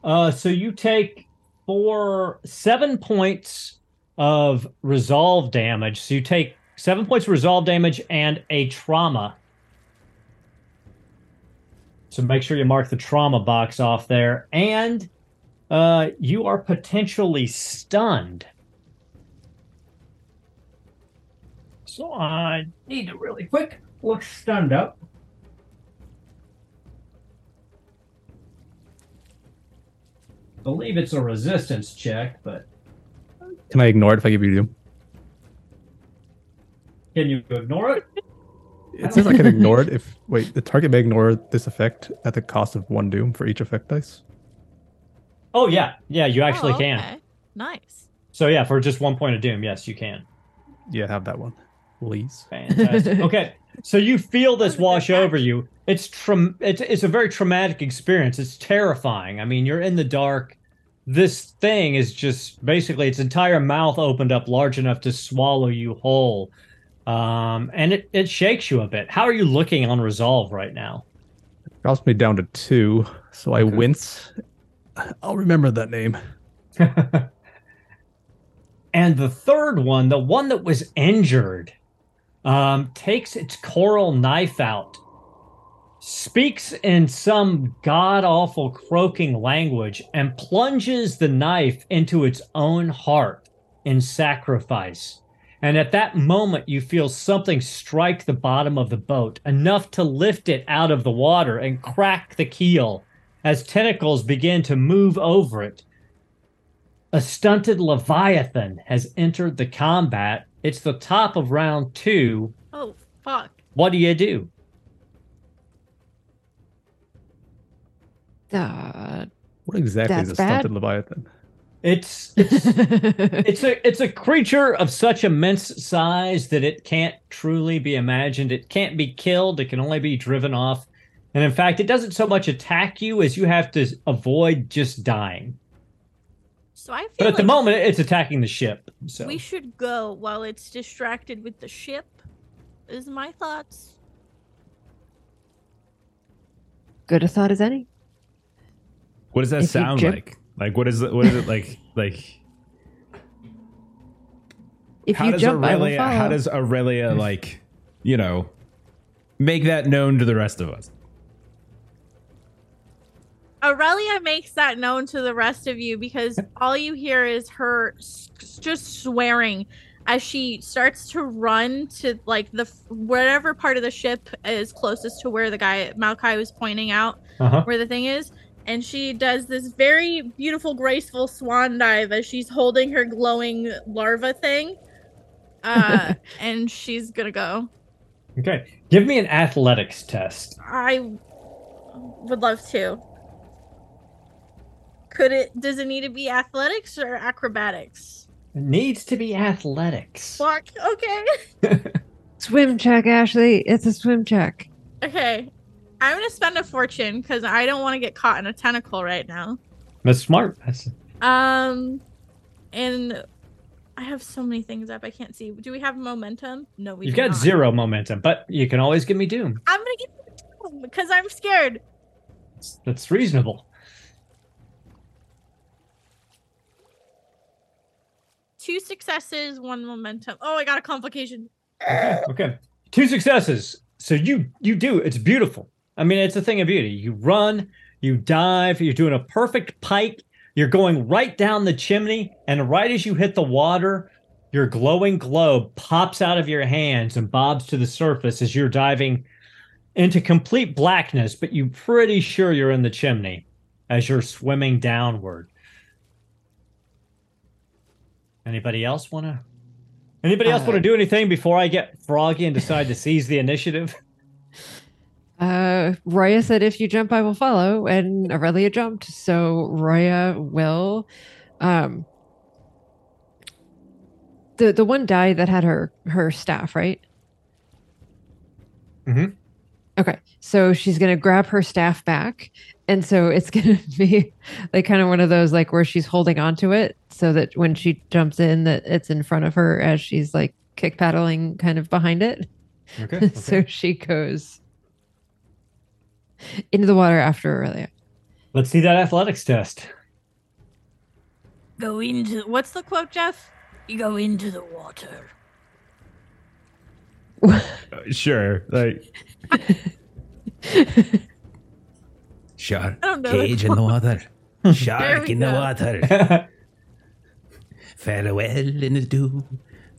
Uh, so you take four, seven points of resolve damage. So you take seven points of resolve damage and a trauma. So make sure you mark the trauma box off there. And uh, you are potentially stunned. So I need to really quick look stunned up. believe it's a resistance check, but Can I ignore it if I give you doom? can you ignore it? It says I can ignore it if wait, the target may ignore this effect at the cost of one doom for each effect dice. Oh yeah, yeah, you actually Oh, can. Nice. So yeah, for just one point of doom, yes, you can. Yeah, have that one. Please. Fantastic. *laughs* okay, so you feel this wash over you. It's tra- it's it's a very traumatic experience. It's terrifying. I mean, you're in the dark. This thing is just basically its entire mouth opened up large enough to swallow you whole. Um, and it, it shakes you a bit. How are you looking on resolve right now? Drops me down to two, so I Okay. wince. I'll remember that name. *laughs* and the third one, the one that was injured, um, takes its coral knife out, speaks in some god awful croaking language, and plunges the knife into its own heart in sacrifice. And at that moment, you feel something strike the bottom of the boat, enough to lift it out of the water and crack the keel as tentacles begin to move over it. A stunted Leviathan has entered the combat. It's the top of round two. Oh fuck. What do you do? Uh, What exactly is a That's bad. stunted leviathan? It's it's *laughs* it's a it's a creature of such immense size that it can't truly be imagined. It can't be killed. It can only be driven off. And in fact, it doesn't so much attack you as you have to avoid just dying. So I feel But at the moment, it's attacking the ship. So we should go while it's distracted with the ship. Is my thoughts. good a thought as any. What does that If sound jump- like? Like what is it? What is it like? *laughs* Like If how you does jump, I will Aurelia? How does Aurelia like? You know, make that known to the rest of us. Aurelia makes that known to the rest of you because all you hear is her s- just swearing as she starts to run to like the f- whatever part of the ship is closest to where the guy Malachi was pointing out uh-huh. where the thing is. And she does this very beautiful, graceful swan dive as she's holding her glowing larva thing. Uh, *laughs* and she's gonna go. Okay. Give me an athletics test. I would love to. Could it? Does it need to be athletics or acrobatics? It needs to be athletics. Fuck. Okay. *laughs* Swim check, Ashley. It's a swim check. Okay. I'm gonna spend a fortune because I don't want to get caught in a tentacle right now. That's smart. That's Um, and I have so many things up I can't see. Do we have momentum? No, we. You've got not. zero momentum, but you can always give me doom. I'm gonna get doom because I'm scared. That's reasonable. Two successes, one momentum. Oh, I got a complication. Okay. okay. Two successes. So you you do. It's beautiful. I mean, it's a thing of beauty. You run, you dive, you're doing a perfect pike. You're going right down the chimney, and right as you hit the water, your glowing globe pops out of your hands and bobs to the surface as you're diving into complete blackness, but you're pretty sure you're in the chimney as you're swimming downward. Anybody else want to? Anybody else Uh, want to do anything before I get froggy and decide to seize the initiative? *laughs* Uh, Roya said, "If you jump, I will follow," and Aurelia jumped, so Roya will. Um, the the one die that had her her staff, right? Mhm. Okay, so she's gonna grab her staff back, and so it's *laughs* gonna be like kind of one of those like where she's holding onto it, so that when she jumps in, that it's in front of her as she's like kick paddling kind of behind it. Okay. *laughs* so she goes into the water after Aurelia. Let's see that athletics test. Go into what's the quote, Jeff? You go into the water. *laughs* Uh, sure. Like Shark I don't know cage in the water. *laughs* Shark we in the water. *laughs* Farewell in the dew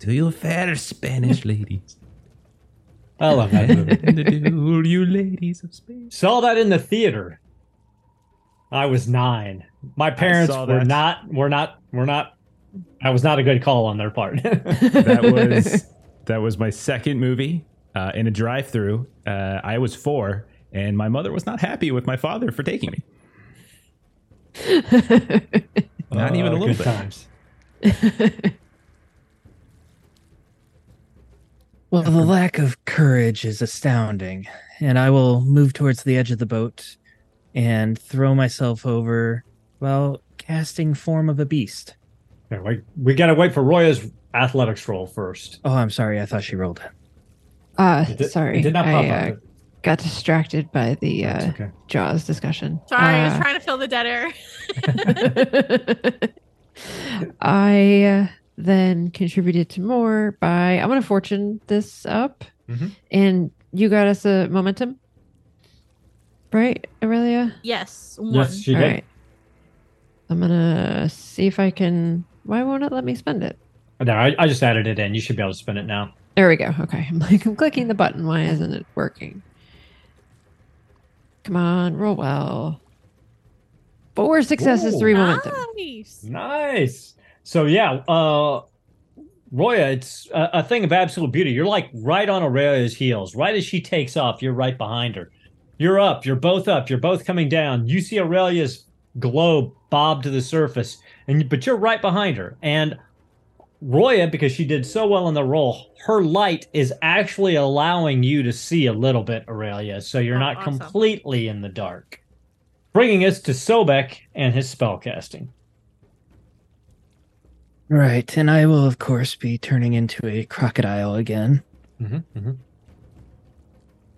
to your fair Spanish ladies. *laughs* I love that movie. in the dew, you ladies of Spain. Saw that in the theater. I was nine. My parents were that. not. Were not. Were not. That was not a good call on their part. That was that was my second movie uh, in a drive-through. Uh, I was four, and my mother was not happy with my father for taking me. *laughs* Not even a Oh, little good bit. times. *laughs* Well, the lack of courage is astounding, and I will move towards the edge of the boat and throw myself over, well, casting form of a beast. Okay, we, we gotta wait for Roya's athletics roll first. Oh, I'm sorry. I thought she rolled it. Uh, It did- sorry, it did not pop I uh, up. Got distracted by the uh, okay. Jaws discussion. Sorry, I was Uh, trying to fill the dead air. *laughs* I uh, then contributed to more by I'm gonna fortune this up, Mhm. and you got us a momentum, right, Aurelia? yes, one. Yes, she All did. right. I'm gonna see if I can. Why won't it let me spend it? No, I, I just added it in. You should be able to spend it now. There we go. Okay, *laughs* I'm like I'm clicking the button. Why isn't it working? Come on, roll well. Four successes, Ooh. three momentum. Nice. Nice. So yeah, uh Roya, it's a, a thing of absolute beauty. You're like right on Aurelia's heels. Right as she takes off, you're right behind her. You're up. You're both up. You're both coming down. You see Aurelia's globe bob to the surface, and but you're right behind her. And Roya, because she did so well in the role, her light is actually allowing you to see a little bit, Aurelia. So you're Oh, not awesome. completely in the dark. Bringing us to Sobek and his spellcasting. Right, and I will, of course, be turning into a crocodile again, Mm-hmm, mm-hmm.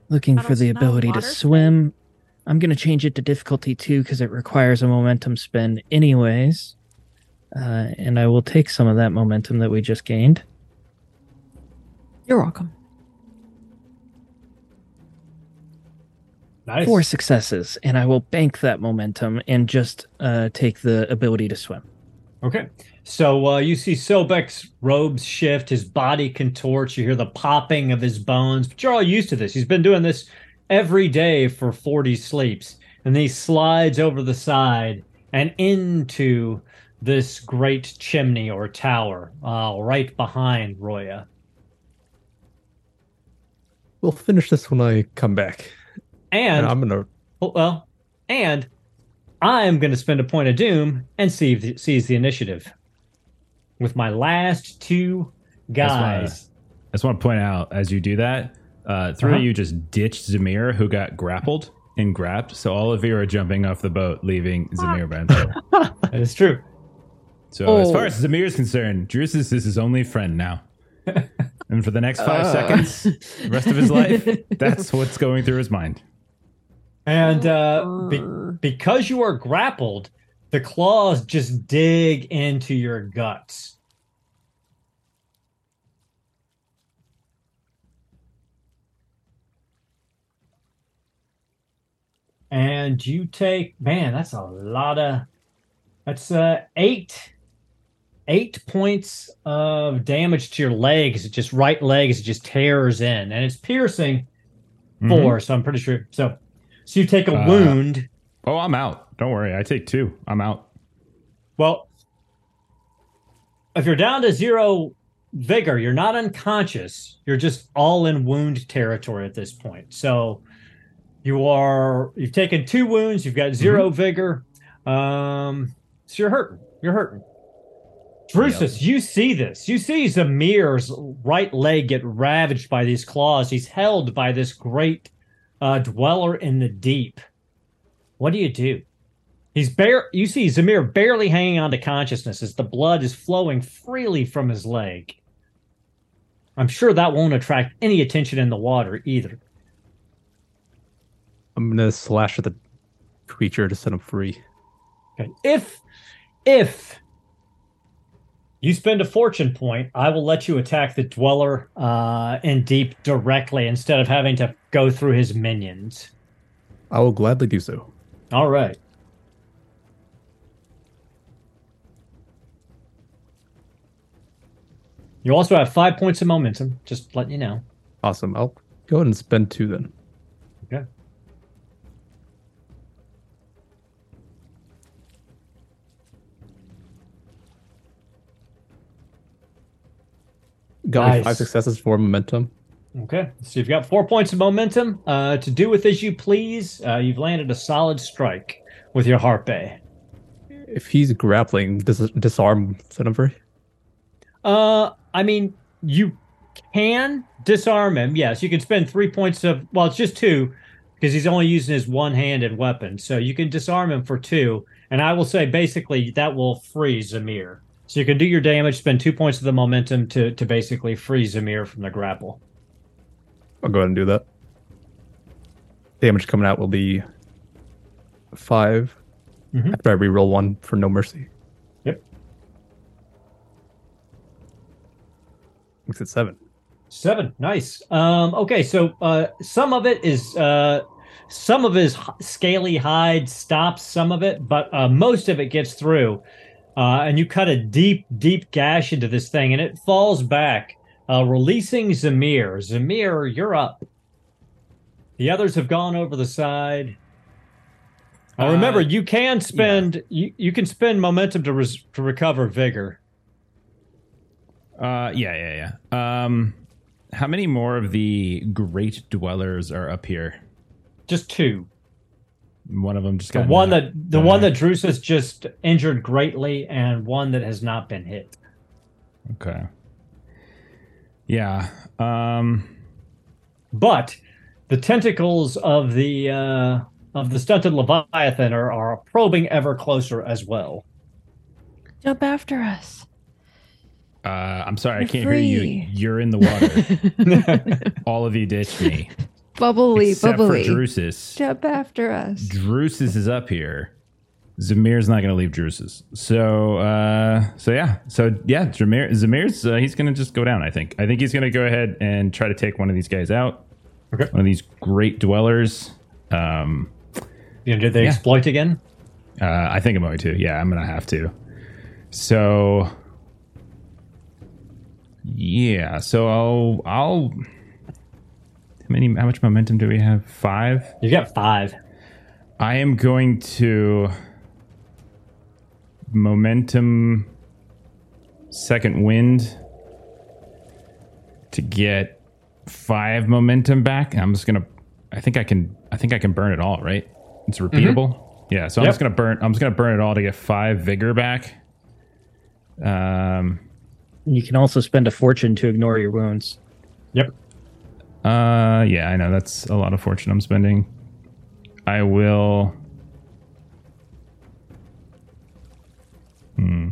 looking for the smell ability to swim. I'm going to change it to difficulty two because it requires a momentum spend, anyways. Uh, and I will take some of that momentum that we just gained. You're welcome. Nice. Four successes, and I will bank that momentum and just uh, take the ability to swim. Okay. So uh, you see Sobek's robes shift, his body contorts, you hear the popping of his bones, but you're all used to this. He's been doing this every day for 40 sleeps. And he slides over the side and into this great chimney or tower uh, right behind Roya. We'll finish this when I come back. And And I'm gonna well, and I'm going to spend a point of doom and see if seize the initiative with my last two guys. I just want to point out as you do that, uh, three Uh-huh. of you just ditched Zamehr, who got grappled and grabbed. So all of you are jumping off the boat, leaving Zamehr *laughs* by himself. That is true. So as Oh. far as Zamehr is concerned, Drusus is his only friend now. *laughs* and for the next five Uh. seconds, the rest of his life, *laughs* that's what's going through his mind. And uh, be- because you are grappled, the claws just dig into your guts. And you take, man, that's a lot of, that's uh, eight, eight points of damage to your legs. It just right legs it just tears in, and it's piercing Mhm. 4 So I'm pretty sure. So, so you take a Uh, wound. Oh, I'm out. Don't worry. I take two. I'm out. Well, if you're down to zero vigor, you're not unconscious. You're just all in wound territory at this point. So you are you've taken two wounds. You've got 0 vigor. Um, so you're hurting. You're hurting. Drusus, you see this. You see Zamehr's right leg get ravaged by these claws. He's held by this great uh, dweller in the deep. What do you do? He's bare. You see Zamehr barely hanging on to consciousness as the blood is flowing freely from his leg. I'm sure that won't attract any attention in the water either. I'm gonna slash at the creature to set him free. Okay. If if you spend a fortune point, I will let you attack the dweller uh, in deep directly instead of having to go through his minions. I will gladly do so. All right. You also have five points of momentum. Just letting you know. Awesome. I'll go ahead and spend two then. Got Nice. five successes for momentum. Okay, so you've got four points of momentum. Uh, to do with as you please, uh, you've landed a solid strike with your harpe. If he's grappling, does disarm him? Uh, I mean, you can disarm him. Yes, you can spend three points of. Well, it's just two because he's only using his one-handed weapon. So you can disarm him for two, and I will say basically that will free Zamehr. So you can do your damage, spend two points of the momentum to to basically free Zamehr from the grapple. I'll go ahead and do that. Damage coming out will be 5 Mhm. after I reroll one for no mercy. Yep. Makes it seven. Seven, nice. Um, okay, so uh, some of it is uh, some of his scaly hide stops some of it, but uh, most of it gets through. Uh, and you cut a deep, deep gash into this thing, and it falls back, uh, releasing Zamehr. Zamehr, you're up. The others have gone over the side. Now, Uh, remember, you can spend you, you can spend momentum to res, to recover vigor. Uh, yeah, yeah, yeah. Um, how many more of the great dwellers are up here? Just two. One of them just got The got one knocked- that the uh, one that Drusus just injured greatly, and one that has not been hit. Okay. Yeah. Um. But the tentacles of the uh, of the stunted leviathan are, are probing ever closer as well. Jump after us. Uh, I'm sorry, I You're can't hear you. You're in the water. *laughs* All of you ditched me, bubbly, except bubbly. for Drusus. Jump after us. Drusus is up here. Zamehr's not going to leave Drusus. So, uh, so yeah, so yeah, Zamehr, Zamehr's uh, he's going to just go down. I think. I think he's going to go ahead and try to take one of these guys out. Okay. One of these great dwellers. Um, You know, did they Yeah. exploit again? uh, I think I'm going to. Yeah, I'm going to have to. So, yeah. So I'll I'll. How many? How much momentum do we have? Five. You've got five. I am going to momentum second wind to get five momentum back. I'm just gonna. I think I can. I think I can burn it all. Right? It's repeatable. Yeah. So I'm just gonna burn. I'm just gonna burn it all to get five vigor back. Um. You can also spend a fortune to ignore your wounds. Yep. Uh. Yeah. I know that's a lot of fortune I'm spending. I will. Hmm.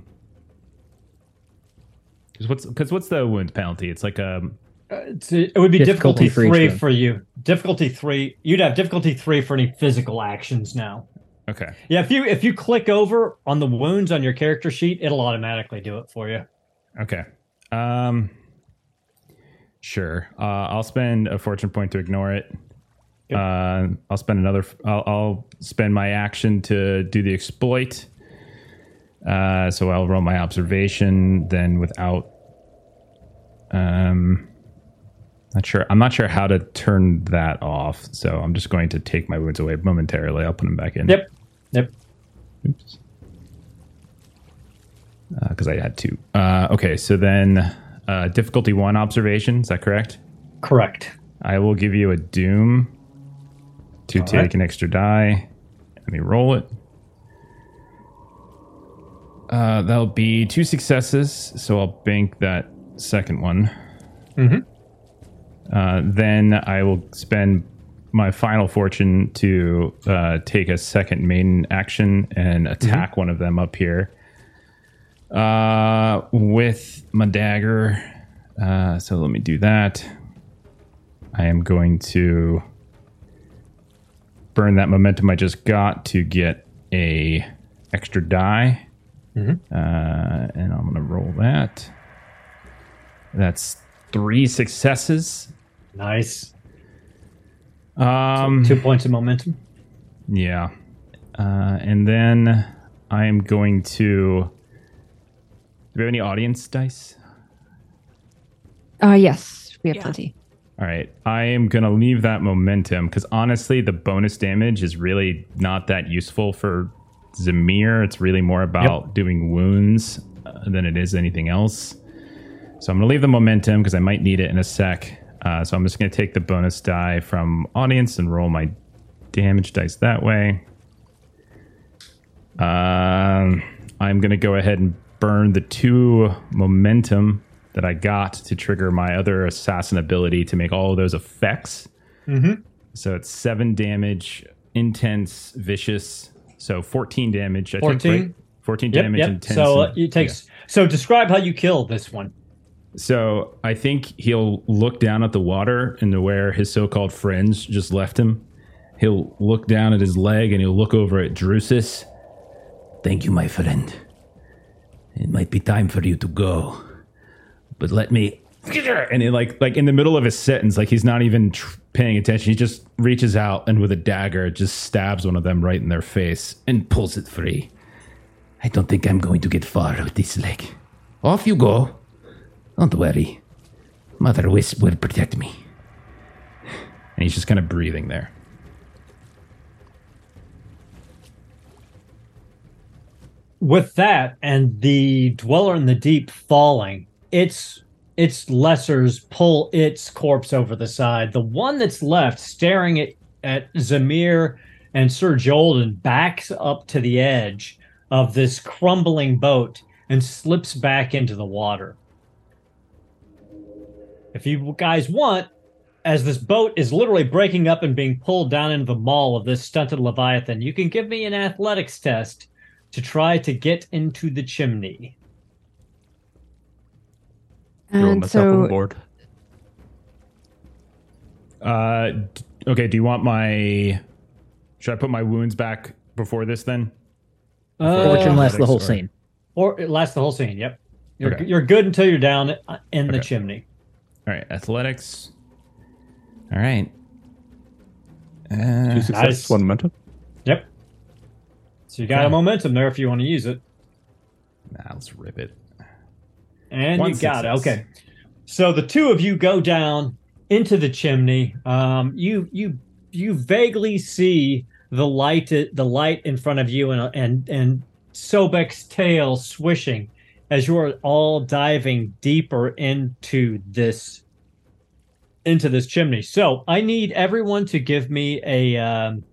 Because what's because what's the wound penalty? It's like um Uh, it would be Difficulty difficulty, for each three for you. Difficulty three. You'd have difficulty three for any physical actions now. okay. Yeah, if you if you click over on the wounds on your character sheet, it'll automatically do it for you. Okay. Um. Sure. Uh, I'll spend a fortune point to ignore it. Yep. Uh, I'll spend another. I'll, I'll spend my action to do the exploit. Uh, so I'll roll my observation. Then without. Um. Not sure. I'm not sure how to turn that off. So I'm just going to take my wounds away momentarily. I'll put them back in. Yep. Yep. Oops. Because I had two. Uh, okay, so then uh, difficulty one observation. Is that correct? Correct. I will give you a doom to All take right. an extra die. Let me roll it. Uh, that'll be two successes, so I'll bank that second one. Mhm. Uh, then I will spend my final fortune to uh, take a second main action and attack one of them up here uh, with my dagger. Uh, so let me do that. I am going to burn that momentum I just got to get a extra die, Mhm. uh, and I'm going to roll that. That's three successes. Nice. Um, Two points of momentum. yeah, uh, and then I am going to. Do we have any audience dice? Uh yes, we have Yeah. plenty. All right. I am going to leave that momentum because honestly, the bonus damage is really not that useful for Zamehr. It's really more about doing wounds uh, than it is anything else. So I'm going to leave the momentum because I might need it in a sec. Uh, so I'm just going to take the bonus die from audience and roll my damage dice that way. Um, I'm going to go ahead and burn the two momentum that I got to trigger my other assassin ability to make all of those effects. Mhm. So it's seven damage, intense, vicious. So 14 damage. I 14? Think, right? 14 Yep. damage, Yep. intense. So and- you take. So describe how you kill this one. So I think he'll look down at the water and where his so-called friends just left him. He'll look down at his leg and he'll look over at Drusus. Thank you, my friend. It might be time for you to go. But let me. And he like like in the middle of his sentence, like he's not even tr- paying attention. He just reaches out and with a dagger just stabs one of them right in their face. and pulls it free. I don't think I'm going to get far with this leg. Off you go. Don't worry. Mother Wisp will protect me. And he's just kind of breathing there. With that and the dweller in the deep falling, its its lessers pull its corpse over the side. The one that's left staring at, at Zamehr and Sir Jolden backs up to the edge of this crumbling boat and slips back into the water. If you guys want, as this boat is literally breaking up and being pulled down into the maw of this stunted Leviathan, you can give me an athletics test to try to get into the chimney. Throw And myself so overboard. Uh, okay. Do you want my? Should I put my wounds back before this then? Fortune Uh, lasts the whole or- scene. or it lasts the whole scene. Yep, you're Okay. you're good until you're down uh, in the Okay. chimney. All right, athletics. All right. Two Uh, success, nice. one momentum. So you got a momentum there if you want to use it. nah, let's rip it. And One you got it. Okay. So the two of you go down into the chimney. Um, you you you vaguely see the light the light in front of you and and and Sobek's tail swishing as you are all diving deeper into this into this chimney. So I need everyone to give me a um,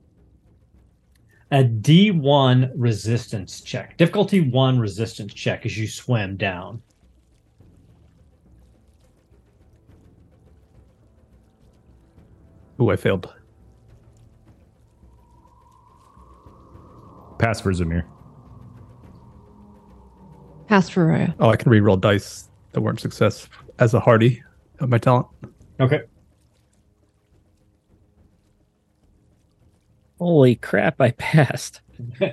a D1 resistance check. Difficulty 1 resistance check as you swim down. Ooh, I failed. Pass for Zamehr. pass for Roya. Oh, I can re-roll dice that weren't success as a hardy of my talent. Okay. Holy crap! I passed. *laughs* you,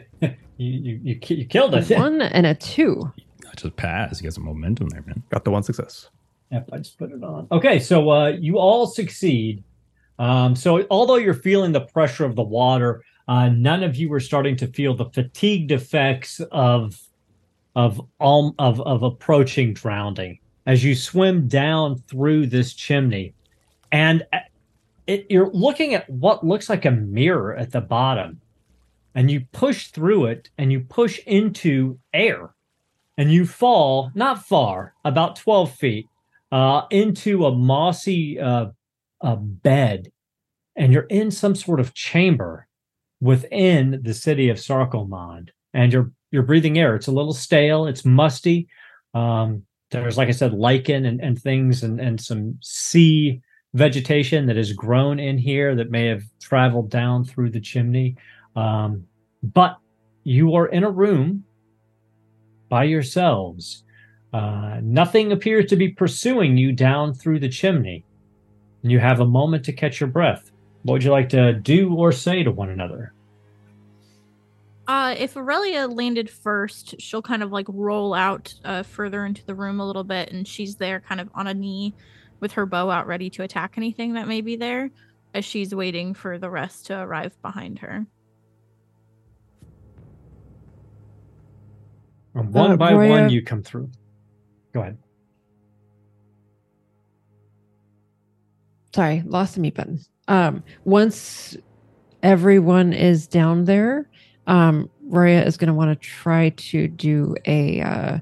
you, you, you killed A it. one and a two. Just pass. You got some momentum there, man. Got the one success. Yep, I just put it on. Okay, so uh, you all succeed. Um, so although you're feeling the pressure of the water, uh, none of you are starting to feel the fatigued effects of of um, of of approaching drowning as you swim down through this chimney, and it, you're looking at what looks like a mirror at the bottom, and you push through it, and you push into air, and you fall not far, about twelve feet uh, into a mossy uh, uh, bed, and you're in some sort of chamber within the city of Sarkomond, and you're you're breathing air. It's a little stale. It's musty. Um, there's, like I said, lichen and, and things, and and some sea vegetation that has grown in here that may have traveled down through the chimney. Um, but you are in a room by yourselves. Uh, nothing appears to be pursuing you down through the chimney. You have a moment to catch your breath. What would you like to do or say to one another? Uh, if Aurelia landed first, she'll kind of like roll out uh, further into the room a little bit, and she's there kind of on a knee with her bow out ready to attack anything that may be there as she's waiting for the rest to arrive behind her. And one Uh, by Roya- one, you come through. Go ahead. Sorry, lost the mute button. Um, once everyone is down there, um, Roya is going to want to try to do a uh,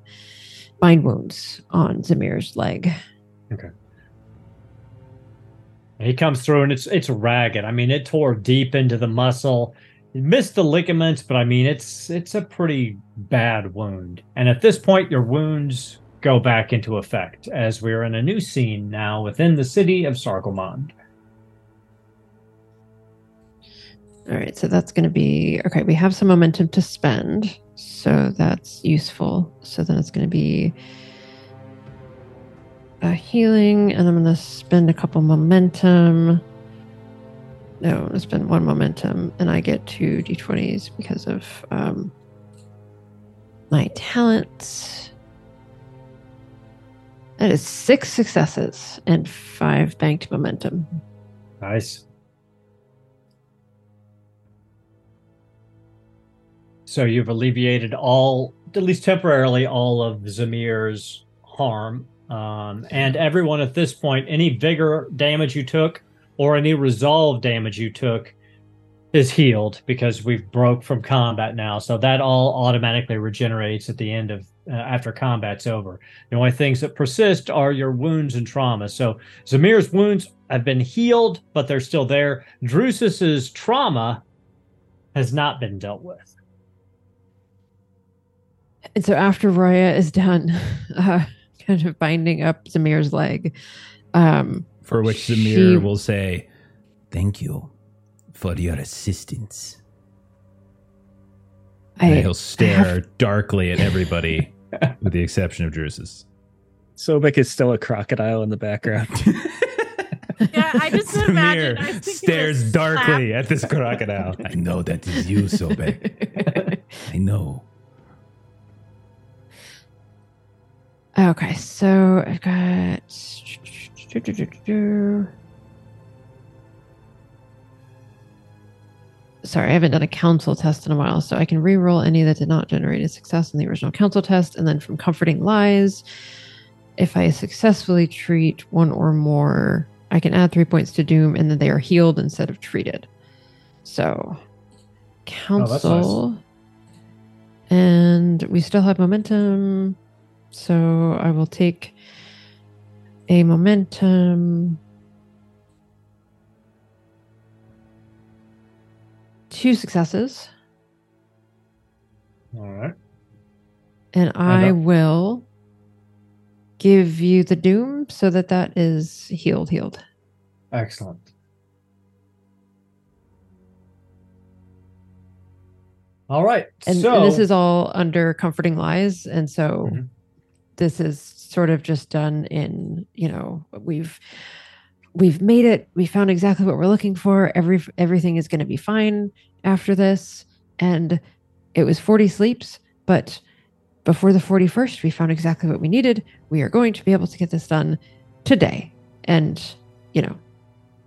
mind wounds on Zamehr's leg. And he comes through, and it's it's ragged. I mean, it tore deep into the muscle. It missed the ligaments, but I mean, it's it's a pretty bad wound. And at this point, your wounds go back into effect as we're in a new scene now within the city of Sarkomond. All right, so that's going to be okay. We have some momentum to spend, so that's useful. So then it's going to be a healing, and I'm going to spend a couple momentum. No, I'm going to spend one momentum, and I get two d20s because of um, my talents. That is six successes and five banked momentum. Nice. So you've alleviated all, at least temporarily, all of Zamehr's harm. Um, and everyone at this point, any vigor damage you took or any resolve damage you took, is healed because we've broke from combat now. So that all automatically regenerates at the end of uh, after combat's over. The only things that persist are your wounds and trauma. So Zamehr's wounds have been healed, but they're still there. Drusus's trauma has not been dealt with. And so after Roya is done, *laughs* uh, kind of binding up Zamehr's leg, um, For which She- Zamehr will say, Thank you for your assistance. And he'll stare *laughs* darkly at everybody, with the exception of Drusus. Sobek is still a crocodile in the background. *laughs* Yeah, I just imagine. I Zamehr think stares just darkly at this crocodile. I know that is you, Sobek. *laughs* I know. Okay, so I've got. Sorry, I haven't done a counsel test in a while, so I can re-roll any that did not generate a success in the original counsel test, and then from comforting lies, if I successfully treat one or more, I can add three points to doom, and then they are healed instead of treated. So, oh, counsel, and we still have momentum. So I will take a momentum. Two successes, All right. and I up. will give you the doom so that that is healed. Healed. Excellent. All right. And, so and this is all under comforting lies, and so Mhm. This is sort of just done in you know we've we've made it. We found exactly what we're looking for. Every everything is going to be fine after this. And it was 40 sleeps but before the 41st we found exactly what we needed. We are going to be able to get this done today. And you know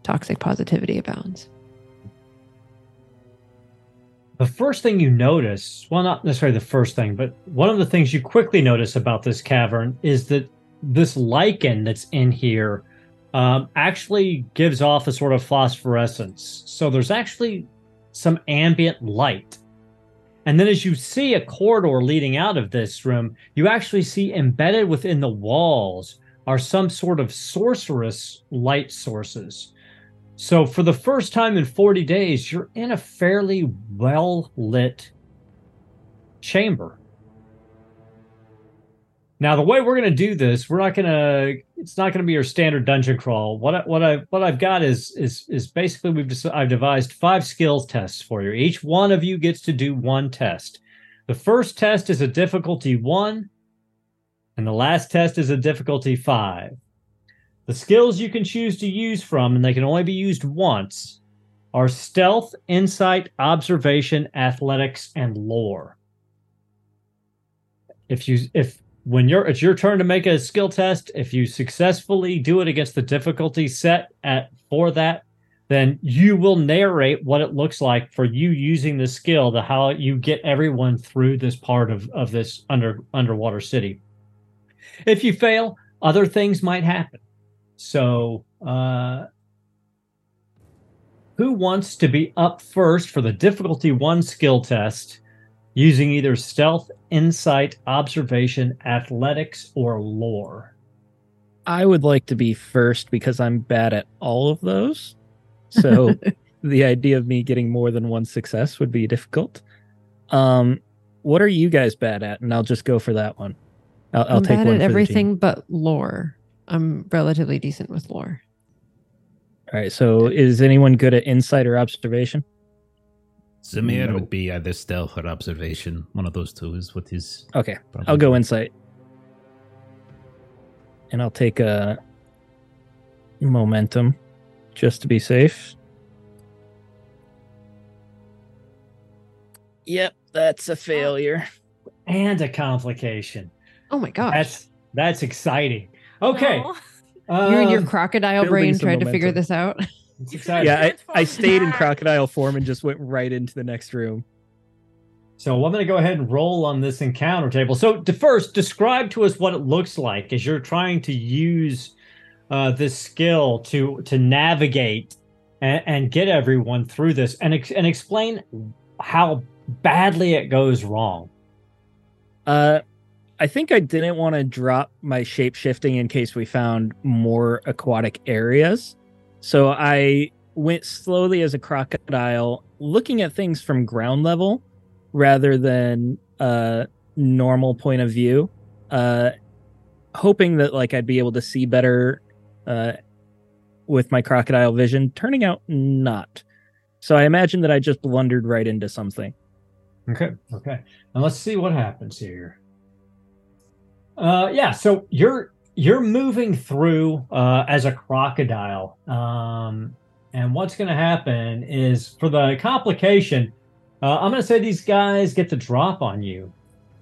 toxic positivity abounds the first thing you notice, well, not necessarily the first thing, but one of the things you quickly notice about this cavern is that this lichen that's in here um, actually gives off a sort of phosphorescence. So there's actually some ambient light. And then as you see a corridor leading out of this room, you actually see embedded within the walls are some sort of sorcerous light sources. So for the first time in 40 days, you're in a fairly well lit chamber. Now, the way we're going to do this, we're not going to. It's not going to be your standard dungeon crawl. What I, what I what I've got is is is basically we've just I've devised five skills tests for you. Each one of you gets to do one test. The first test is a difficulty one, and the last test is a difficulty five. The skills you can choose to use from, and they can only be used once, are stealth, insight, observation, athletics, and lore. If you if when you're it's your turn to make a skill test, if you successfully do it against the difficulty set at for that, then you will narrate what it looks like for you using the skill to how you get everyone through this part of, of this under underwater city. If you fail, other things might happen. So, uh, who wants to be up first for the difficulty one skill test using either stealth, insight, observation, athletics, or lore? I would like to be first because I'm bad at all of those. So *laughs* the idea of me getting more than one success would be difficult. Um, what are you guys bad at? And I'll just go for that one. I'll, I'll I'm take bad one at for everything but lore. I'm relatively decent with lore. All right. So is anyone good at insight or observation? Zamehr No. would be either stealth or observation. One of those two is what he's. Okay. probably I'll go insight. And I'll take a momentum just to be safe. Yep, that's a failure. And a complication. Oh my gosh. That's that's exciting. Okay. No. you and your crocodile brain some tried to figure this out. it's exciting. Yeah, I, I stayed in crocodile form and just went right into the next room. So I'm going to go ahead and roll on this encounter table. So to first, describe to us what it looks like as you're trying to use uh, this skill to to navigate and, and get everyone through this and ex- and explain how badly it goes wrong. Uh, I think I didn't want to drop my shape shifting in case we found more aquatic areas. So I went slowly as a crocodile, looking at things from ground level rather than a normal point of view. Uh, hoping that like I'd be able to see better uh, with my crocodile vision. Turning out not. So I imagine that I just blundered right into something. Okay. Okay. And let's see what happens here. Uh, yeah. So you're you're moving through uh, as a crocodile, um, and what's going to happen is for the complication, uh, I'm going to say these guys get the drop on you,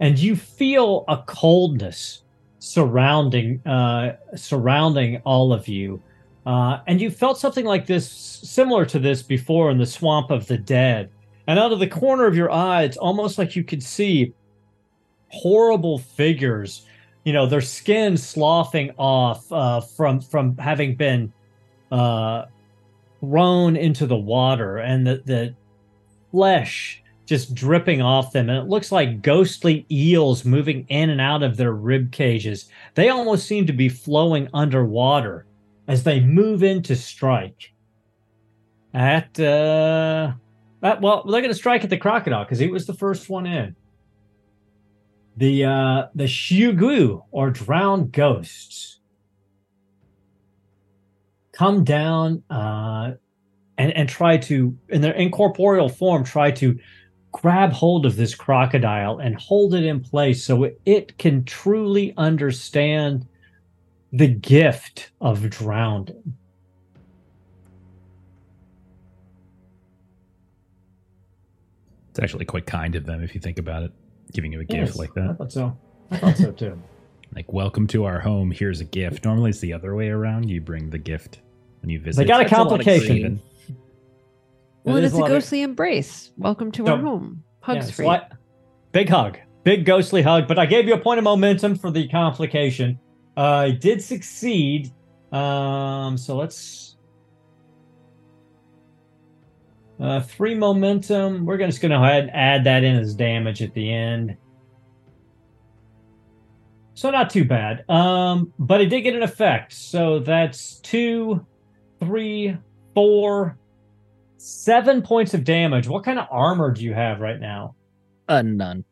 and you feel a coldness surrounding uh, surrounding all of you. Uh, and you felt something like this, similar to this before in the swamp of the dead. And out of the corner of your eye, it's almost like you could see horrible figures. You know, their skin sloughing off uh, from from having been uh, thrown into the water, and the the flesh just dripping off them. And it looks like ghostly eels moving in and out of their rib cages. They almost seem to be flowing underwater as they move in to strike. At uh, uh well, they're going to strike at the crocodile because he was the first one in. The uh, the Shugu or drowned ghosts come down uh, and and try to in their incorporeal form try to grab hold of this crocodile and hold it in place so it, it can truly understand the gift of drowning. It's actually quite kind of them if you think about it, giving you a gift Yes, like I thought so. I thought so too. *laughs* Like, welcome to our home. Here's a gift. Normally, it's the other way around. You bring the gift when you visit. They got a That's a lot of complication. green. Well, It it is is a a lot of- ghostly embrace. Welcome to So- our home. Hugs Yeah, for so you. I- big hug, big ghostly hug. But I gave you a point of momentum for the complication. Uh, I did succeed. Um, so let's uh, three momentum. We're just going to and add that in as damage at the end. So not too bad. Um, but it did get an effect. So that's two, three, four, seven points of damage. What kind of armor do you have right now? Uh, none.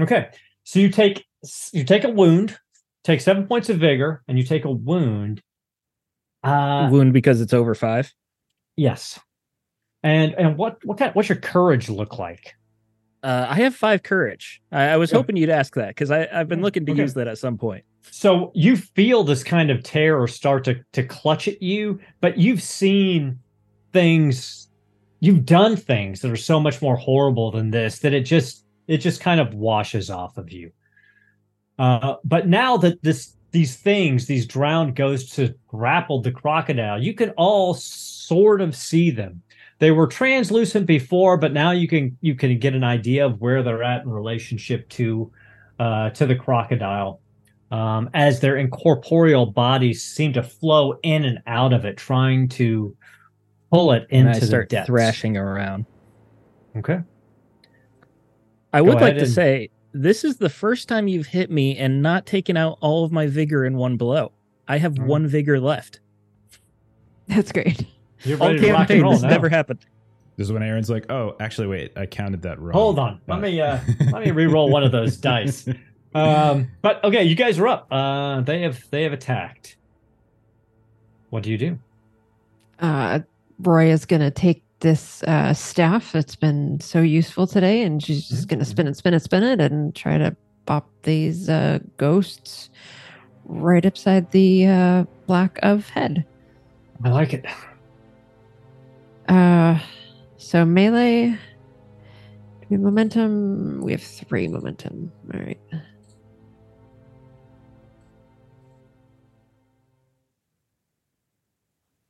Okay, so you take you take a wound, take seven points of vigor, and you take a wound. Uh, Wound because it's over five. yes. And and what what kind what's your courage look like? Uh, I have five courage. I, I was Yeah. hoping you'd ask that because I've been looking to Okay. use that at some point. So you feel this kind of terror start to to clutch at you, but you've seen things, you've done things that are so much more horrible than this that it just it just kind of washes off of you. Uh, but now that this these things, these drowned ghosts have grappled the crocodile, you can all sort of see them. They were translucent before, but now you can you can get an idea of where they're at in relationship to uh, to the crocodile um, as their incorporeal bodies seem to flow in and out of it, trying to pull it And into I start the depths. thrashing around. Okay. I Go would like ahead to and- say this is the first time you've hit me and not taken out all of my vigor in one blow. I have Mhm. one vigor left. That's great. You're All ready to rock and campaign, roll this now. never happened. This is when Aaron's like, "Oh, actually, wait, I counted that wrong." Hold on. Let me uh *laughs* let me re-roll one of those dice. Um but okay, you guys are up. Uh they have they have attacked. What do you do? Uh, Roy is going to take this uh, staff that's been so useful today, and she's just going to spin it, spin it, spin it, and try to pop these uh, ghosts right upside the uh, black of head. I like it. Uh, so melee. do we have momentum. We have three momentum. All right.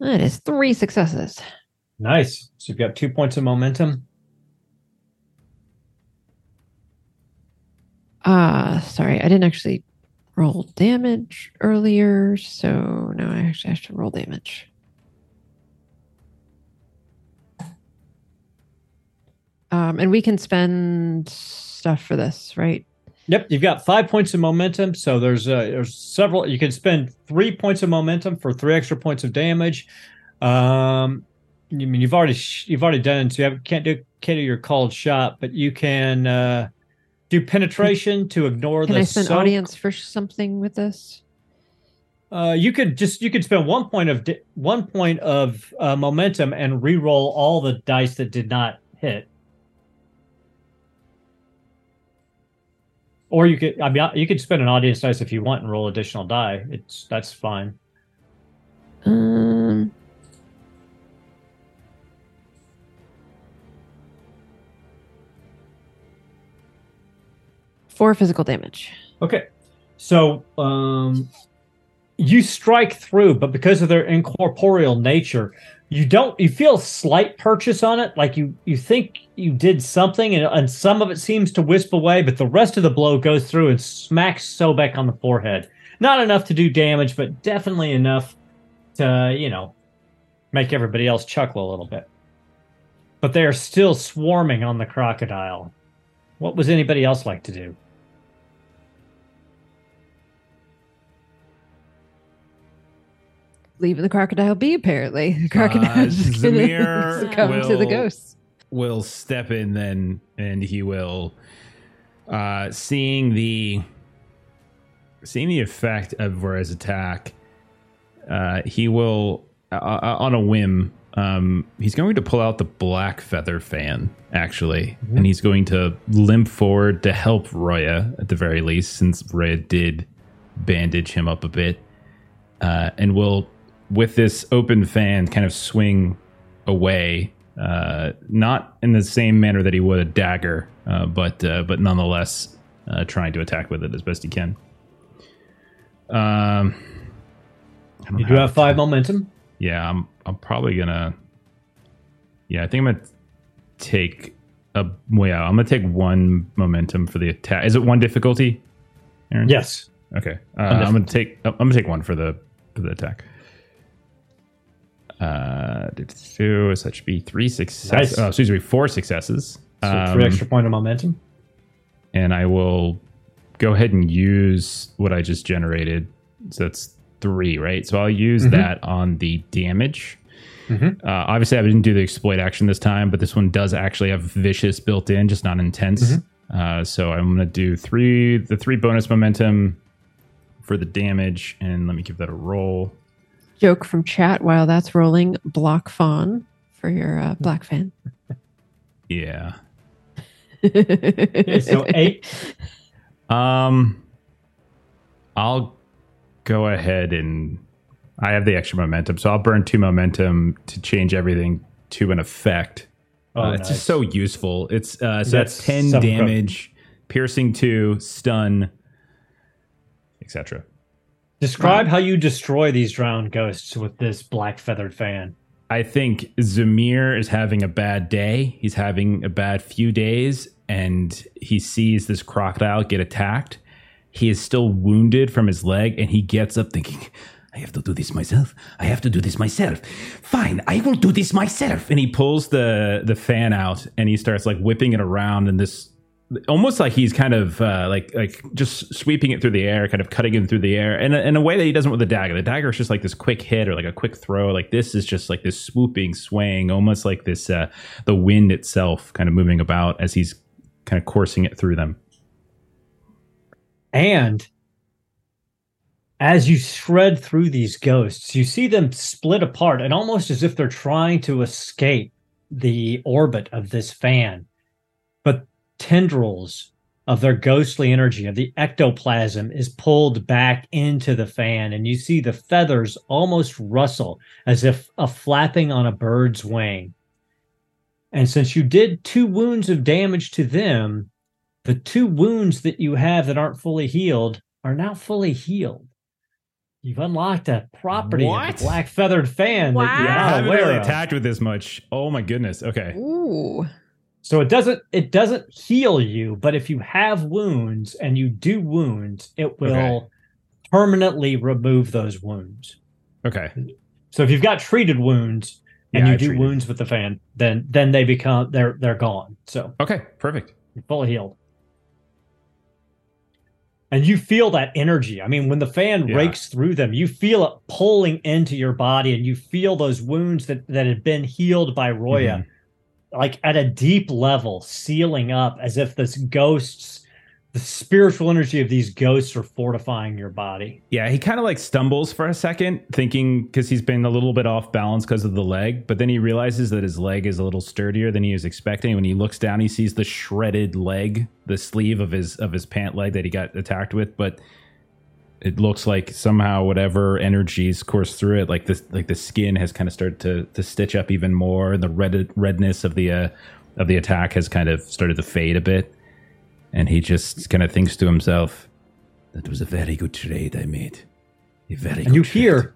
That is three successes. Nice. So you've got two points of momentum. Ah, sorry, I didn't actually roll damage earlier, so now I actually have to roll damage. Um, and we can spend stuff for this, right? Yep, you've got five points of momentum. So there's uh, there's several. You can spend three points of momentum for three extra points of damage. Um, you mean you've already sh- you've already done so you have, can't do can't do your called shot, but you can uh, do penetration to ignore Can the I spend soak. audience for something with this? Uh, you could just you could spend one point of di- one point of uh, momentum and re-roll all the dice that did not hit. Or you could I mean you could spend an audience dice if you want and roll additional die. It's that's fine. Um, four physical damage. Okay. So um you strike through, but because of their incorporeal nature, you don't you feel slight purchase on it, like you you think you did something and, and some of it seems to wisp away, but the rest of the blow goes through and smacks Sobek on the forehead. Not enough to do damage, but definitely enough to, you know, make everybody else chuckle a little bit. But they are still swarming on the crocodile. What was anybody else like to do? Leaving the crocodile be, apparently. The crocodile Uh, *laughs* is just gonna Zamehr *laughs* succumb to the will- ghosts. will step in then and he will uh seeing the seeing the effect of Vera's attack uh he will uh, uh, on a whim um he's going to pull out the black feather fan actually and he's going to limp forward to help Roya at the very least since Roya did bandage him up a bit uh and will with this open fan kind of swing away uh, not in the same manner that he would a dagger, uh, but uh, but nonetheless uh, trying to attack with it as best he can. Um, You do have five momentum. Yeah, I'm I'm probably gonna. Yeah, I think I'm gonna take a. Well, yeah, I'm gonna take one momentum for the attack. Is it one difficulty? Aaron? Yes. Okay. Uh, I'm gonna take. I'm gonna take one for the for the attack. Uh, two. So that should be three successes. Nice. Oh, excuse me, four successes. So Um, three extra point of momentum. and I will go ahead and use what I just generated. So that's three, right? So I'll use Mhm. that on the damage. Mhm. Uh, obviously, I didn't do the exploit action this time, but this one does actually have vicious built in, just not intense. Uh, so I'm going to do three, the three bonus momentum for the damage, and let me give that a roll. Joke from chat while that's rolling. Block fawn for your uh, black fan. *laughs* Yeah. Okay, so eight. *laughs* Um, I'll go ahead and I have the extra momentum, so I'll burn two momentum to change everything to an effect. Oh, Uh, it's just so useful. It's uh, so that's, That's ten seven damage, piercing two, stun, etc. Describe how you destroy these drowned ghosts with this black feathered fan. I think Zamehr is having a bad day. He's having a bad few days, and he sees this crocodile get attacked. He is still wounded from his leg, and he gets up thinking, I have to do this myself. I have to do this myself. Fine, I will do this myself. And he pulls the the fan out and he starts like whipping it around and this almost like he's kind of uh, like like just sweeping it through the air, kind of cutting it through the air, in a, in a way that he doesn't with the dagger. The dagger is just like this quick hit or like a quick throw. Like this is just like this swooping, swaying, almost like this uh, the wind itself, kind of moving about as he's kind of coursing it through them. And as you shred through these ghosts, you see them split apart and almost as if they're trying to escape the orbit of this fan. But tendrils of their ghostly energy, of the ectoplasm, is pulled back into the fan, and you see the feathers almost rustle as if a flapping on a bird's wing. And since you did two wounds of damage to them, the two wounds that you have that aren't fully healed are now fully healed. You've unlocked a property of What? the black feathered fan that you're Wow. I haven't really of. attacked with this much. Oh my goodness. Okay. Ooh. So it doesn't it doesn't heal you, but if you have wounds and you do wounds, it will Okay. permanently remove those wounds. Okay. So if you've got treated wounds, and Yeah, you I do treated. wounds with the fan, then then they become they're they're gone. So Okay, perfect. you're fully healed. And you feel that energy. I mean, when the fan Yeah. rakes through them, you feel it pulling into your body, and you feel those wounds that, that had been healed by Roya, Mm-hmm. Like at a deep level, sealing up as if this ghosts, the spiritual energy of these ghosts are fortifying your body. Yeah, he kind of like stumbles for a second, thinking because he's been a little bit off balance because of the leg, but then he realizes that his leg is a little sturdier than he was expecting. When he looks down, he sees the shredded leg, the sleeve of his of his pant leg that he got attacked with, but it looks like somehow whatever energies course through it, like this, like the skin has kind of started to to stitch up even more, and the red redness of the uh, of the attack has kind of started to fade a bit, and he just kind of thinks to himself, That was a very good trade I made. A very and you trade. hear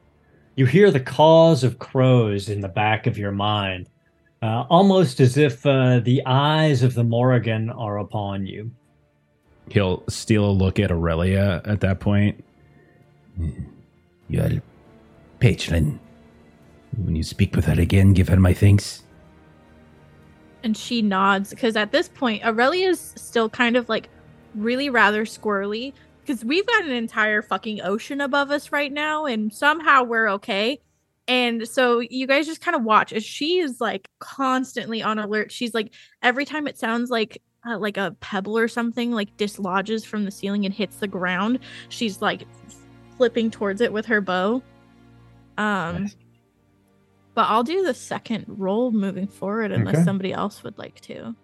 you hear the calls of crows in the back of your mind uh, almost as if uh, the eyes of the morrigan are upon you he'll steal a look at Aurelia at that point. Your patron. When you speak with her again, give her my thanks. and she nods because at this point Aurelia's still kind of like really rather squirrely because we've got an entire fucking ocean above us right now and somehow we're okay and so you guys just kind of watch as she is like constantly on alert she's like every time it sounds like uh, like a pebble or something like dislodges from the ceiling and hits the ground she's like flipping towards it with her bow um Nice. but I'll do the second roll moving forward unless Okay. somebody else would like to.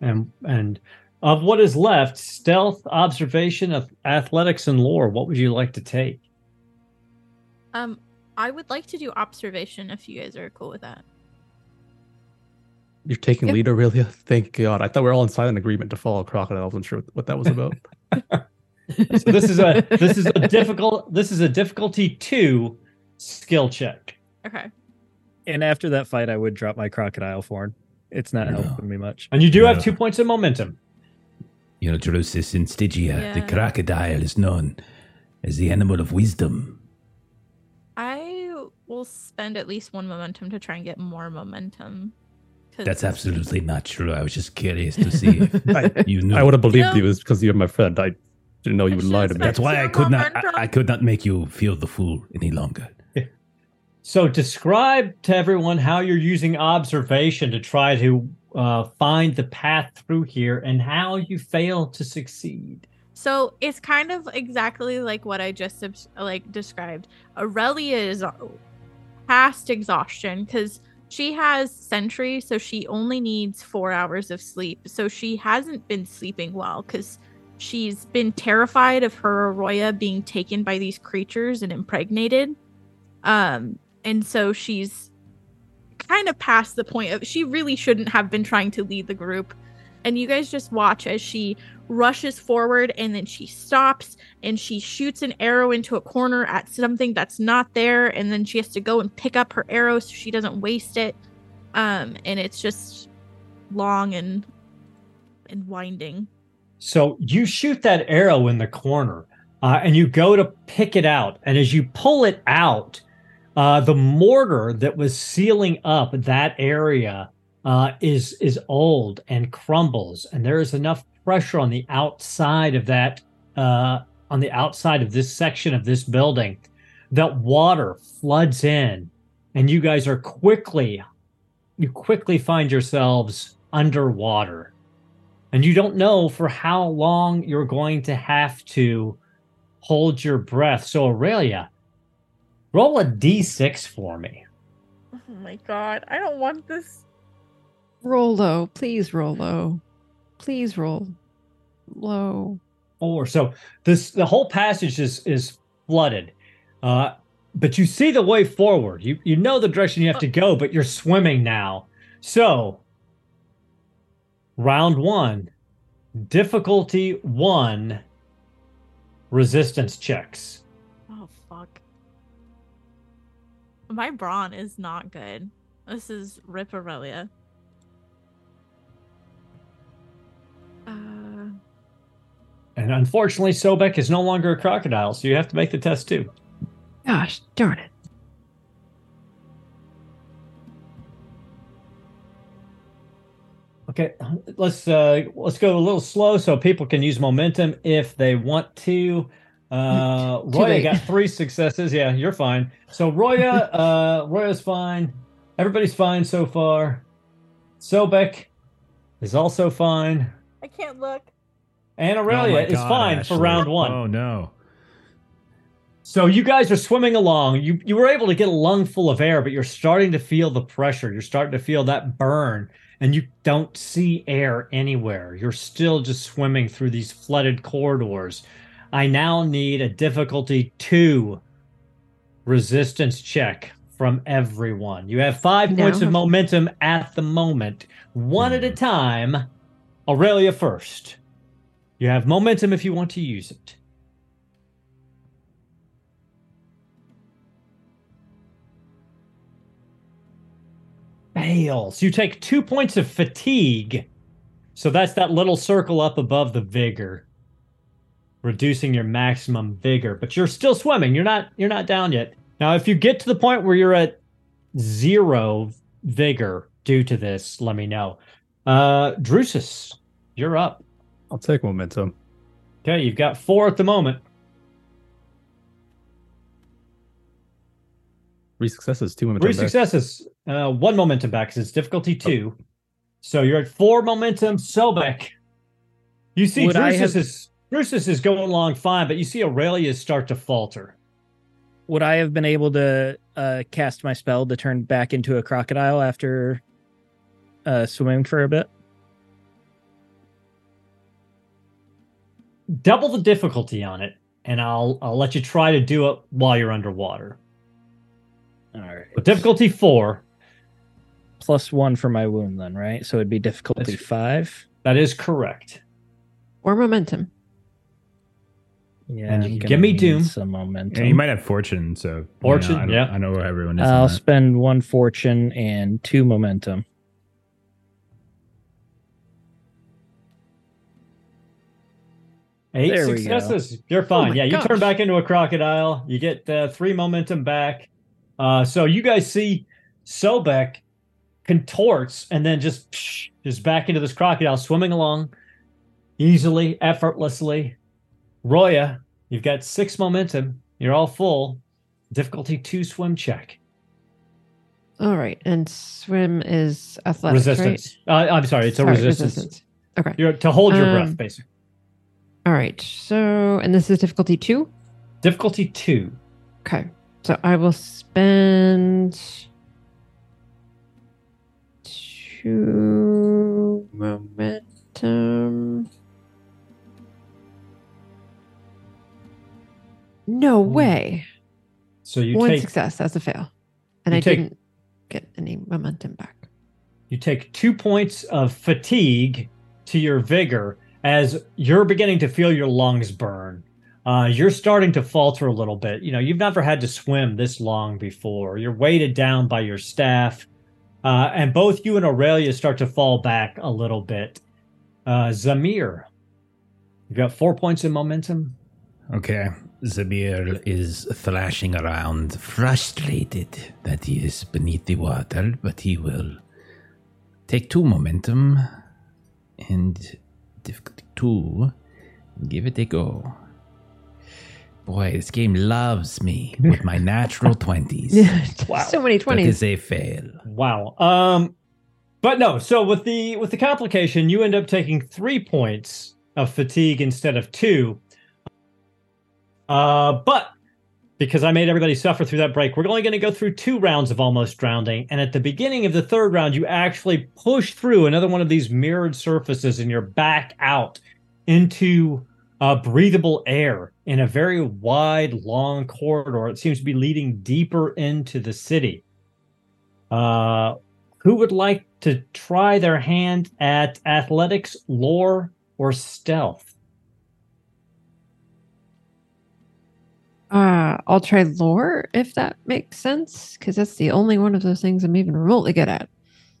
and and of what is left stealth observation of athletics and lore what would you like to take Um, I would like to do observation if you guys are cool with that. You're taking Yep. lead, Aurelia. Thank God. I thought we were all in silent agreement to follow crocodile. I wasn't sure what that was about. *laughs* so this is a this is a difficult this is a difficulty two skill check Okay. And after that fight, I would drop my crocodile form. It's not No. helping me much. and you do have two points of momentum You know, Drusus in Stygia, the crocodile is known as the animal of wisdom. I will spend at least one momentum to try and get more momentum. That's absolutely not true. I was just curious to see *laughs* if I, you knew. I would have believed No. you was because you're my friend. I didn't know you would lie to me. That's why I could not. I, I could not make you feel the fool any longer. so describe to everyone how you're using observation to try to uh, find the path through here and how you fail to succeed So it's kind of exactly like what I just like described. Aurelia is past exhaustion because she has sentry, so she only needs four hours of sleep. So she hasn't been sleeping well because she's been terrified of her Arroya being taken by these creatures and impregnated. Um, and so she's kind of past the point of she really shouldn't have been trying to lead the group. And you guys just watch as she rushes forward and then she stops and she shoots an arrow into a corner at something that's not there and then she has to go and pick up her arrow so she doesn't waste it um and it's just long and and winding So you shoot that arrow in the corner, uh, and you go to pick it out. And as you pull it out, uh, the mortar that was sealing up that area uh, is is old and crumbles, and there is enough pressure on the outside of that uh, on the outside of this section of this building that water floods in, and you guys are quickly you quickly find yourselves underwater and you don't know for how long you're going to have to hold your breath. So Aurelia, roll a d6 for me. oh my god i don't want this Roll low. Please roll low. Please roll low. Or so this the whole passage is is flooded. Uh but you see the way forward. You you know the direction you have to go, but you're swimming now. So round 1 difficulty 1 resistance checks. oh fuck my brawn is not good this is rip aurelia uh And unfortunately, Sobek is no longer a crocodile, so you have to make the test too. Gosh darn it. Okay, let's uh let's go a little slow so people can use momentum if they want to. Uh *laughs* Too Roya got three *laughs* successes. Yeah, you're fine. So Roya, uh Roya's fine. Everybody's fine so far. Sobek is also fine. I can't look. And Oh Aurelia my is God, fine for round one. Oh no. So you guys are swimming along. You you were able to get a lung full of air, but you're starting to feel the pressure. You're starting to feel that burn, and you don't see air anywhere. You're still just swimming through these flooded corridors. I now need a difficulty two resistance check from everyone. You have five Now? points of momentum at the moment, one at a hmm. time. Aurelia first. You have momentum if you want to use it. Fails. You take two points of fatigue. So that's that little circle up above the vigor, reducing your maximum vigor. But you're still swimming. You're not. You're not down yet. Now, if you get to the point where you're at zero vigor due to this, let me know. Uh, Drusus, you're up. I'll take momentum. Okay, you've got four at the moment. Three successes, two momentum. Three successes, uh, one momentum back because it's difficulty two. So you're at four momentum. Sobek, you see Would Drusus have- is Drusus is going along fine, but you see Aurelia start to falter. Would I have been able to uh, cast my spell to turn back into a crocodile after uh, swimming for a bit? Double the difficulty on it, and I'll I'll let you try to do it while you're underwater. All right. But difficulty four, Plus one for my wound, then, right? So it'd be difficulty That's- five. that is correct. Or momentum. Yeah, And you gonna give me Doom. Some momentum. Yeah, you might have fortune, so you Fortune, know, I, yeah. I know where everyone is. I'll that. spend one fortune and two momentum. Eight There successes. You're fine. my yeah, you gosh. turn back into a crocodile. You get uh, three momentum back. Uh, so you guys see Sobek contorts and then just psh, just back into this crocodile, swimming along easily, effortlessly. Roya, you've got six momentum. You're all full. Difficulty two swim check. All right. And swim is athletic. resistance. Uh, I'm sorry, right? it's a Sorry, resistance. Okay. You're to hold your Um, breath, basically. All right. So, and this is difficulty two. Difficulty two. Okay. So I will spend two momentum. No way. So you One take success. That's a fail. And I take- didn't get any momentum back. you take two points of fatigue to your vigor as you're beginning to feel your lungs burn. Uh, you're starting to falter a little bit. You know, you've never had to swim this long before. You're weighted down by your staff. Uh, and both you and Aurelia start to fall back a little bit. Uh, Zamehr, you've got four points of momentum. Okay. Zamehr is thrashing around, frustrated that he is beneath the water, but he will take two momentum and difficulty two give it a go. Boy, this game loves me *laughs* with my natural 20s. *laughs* Wow. so many 20s. is a fail. Wow. Um, but no. So with the with the complication, you end up taking three points of fatigue instead of two. Uh, but because I made everybody suffer through that break, we're only going to go through two rounds of almost drowning. And at the beginning of the third round, you actually push through another one of these mirrored surfaces, and you're back out into uh, breathable air in a very wide, long corridor. It seems to be leading deeper into the city. Uh, who would like to try their hand at athletics, lore, or stealth? Uh, I'll try lore if that makes sense, because that's the only one of those things I'm even remotely good at.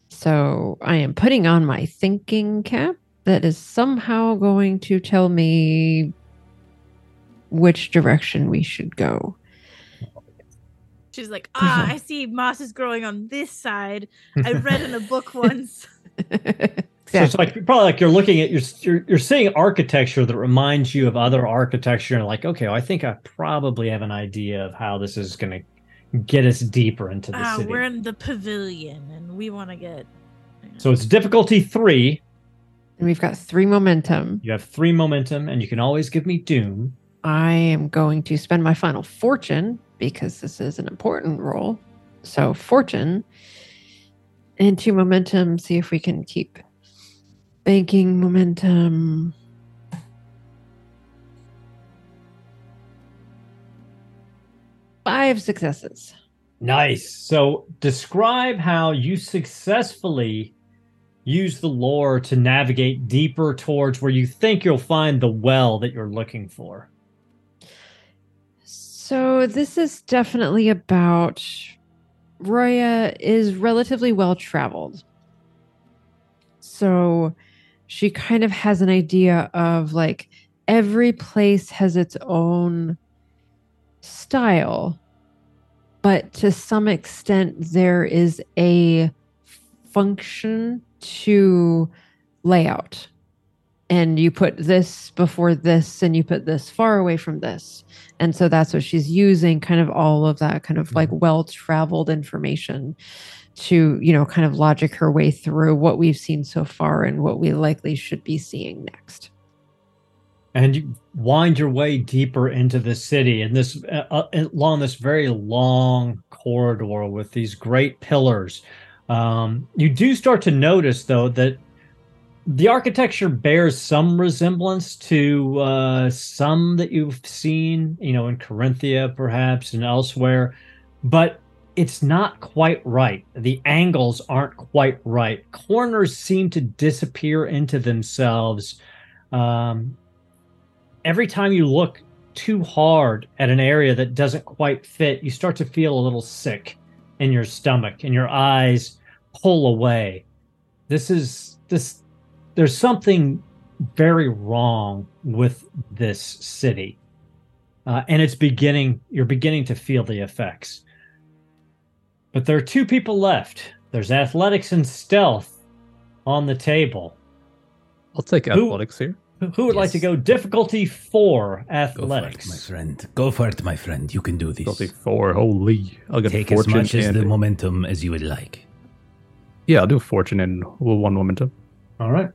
So I am putting on my thinking cap that is somehow going to tell me which direction we should go. She's like, ah, *laughs* I see moss is growing on this side. I read in a book *laughs* once. So it's like probably like you're looking at you're, you're you're seeing architecture that reminds you of other architecture and like okay, well, I think I probably have an idea of how this is going to get us deeper into the Ah, city. we're in the pavilion and we want to get. So it's difficulty three. And we've got three momentum. You have three momentum, and you can always give me doom. I am going to spend my final fortune because this is an important roll. So fortune into momentum. See if we can keep banking momentum. Five successes. Nice. So describe how you successfully use the lore to navigate deeper towards where you think you'll find the well that you're looking for. So this is definitely about Roya is relatively well traveled. So she kind of has an idea of like every place has its own style, but to some extent there is a function to layout. And you put this before this, and you put this far away from this. And so that's what she's using, kind of all of that kind of like well traveled information to, you know, kind of logic her way through what we've seen so far and what we likely should be seeing next. and you wind your way deeper into the city and this uh, uh, along this very long corridor with these great pillars um, you do start to notice though that the architecture bears some resemblance to uh, some that you've seen you know in corinthia perhaps and elsewhere but it's not quite right. The angles aren't quite right. Corners seem to disappear into themselves. Um, every time you look too hard at an area that doesn't quite fit, you start to feel a little sick in your stomach and your eyes pull away. This is this there's something very wrong with this city. Uh, and it's beginning you're beginning to feel the effects. But there are two people left. There's athletics and stealth on the table. I'll take Who- athletics here. Who who would like to go difficulty four Go for athletics? it, my friend. Go for it, my friend. You can do this. I'll four. Holy, I'll get Take as much as the momentum as you would like. yeah, I'll do fortune and one momentum. All right.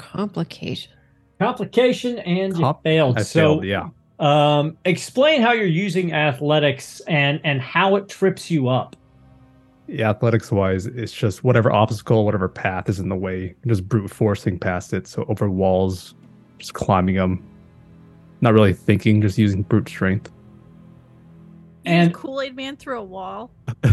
Complication. Complication and you failed. I so failed. Yeah, um explain how you're using athletics and and how it trips you up. yeah. Athletics wise, it's just whatever obstacle, whatever path is in the way, just brute forcing past it. So over walls, just climbing them, not really thinking, just using brute strength. And- Kool Aid Man through a wall. *laughs*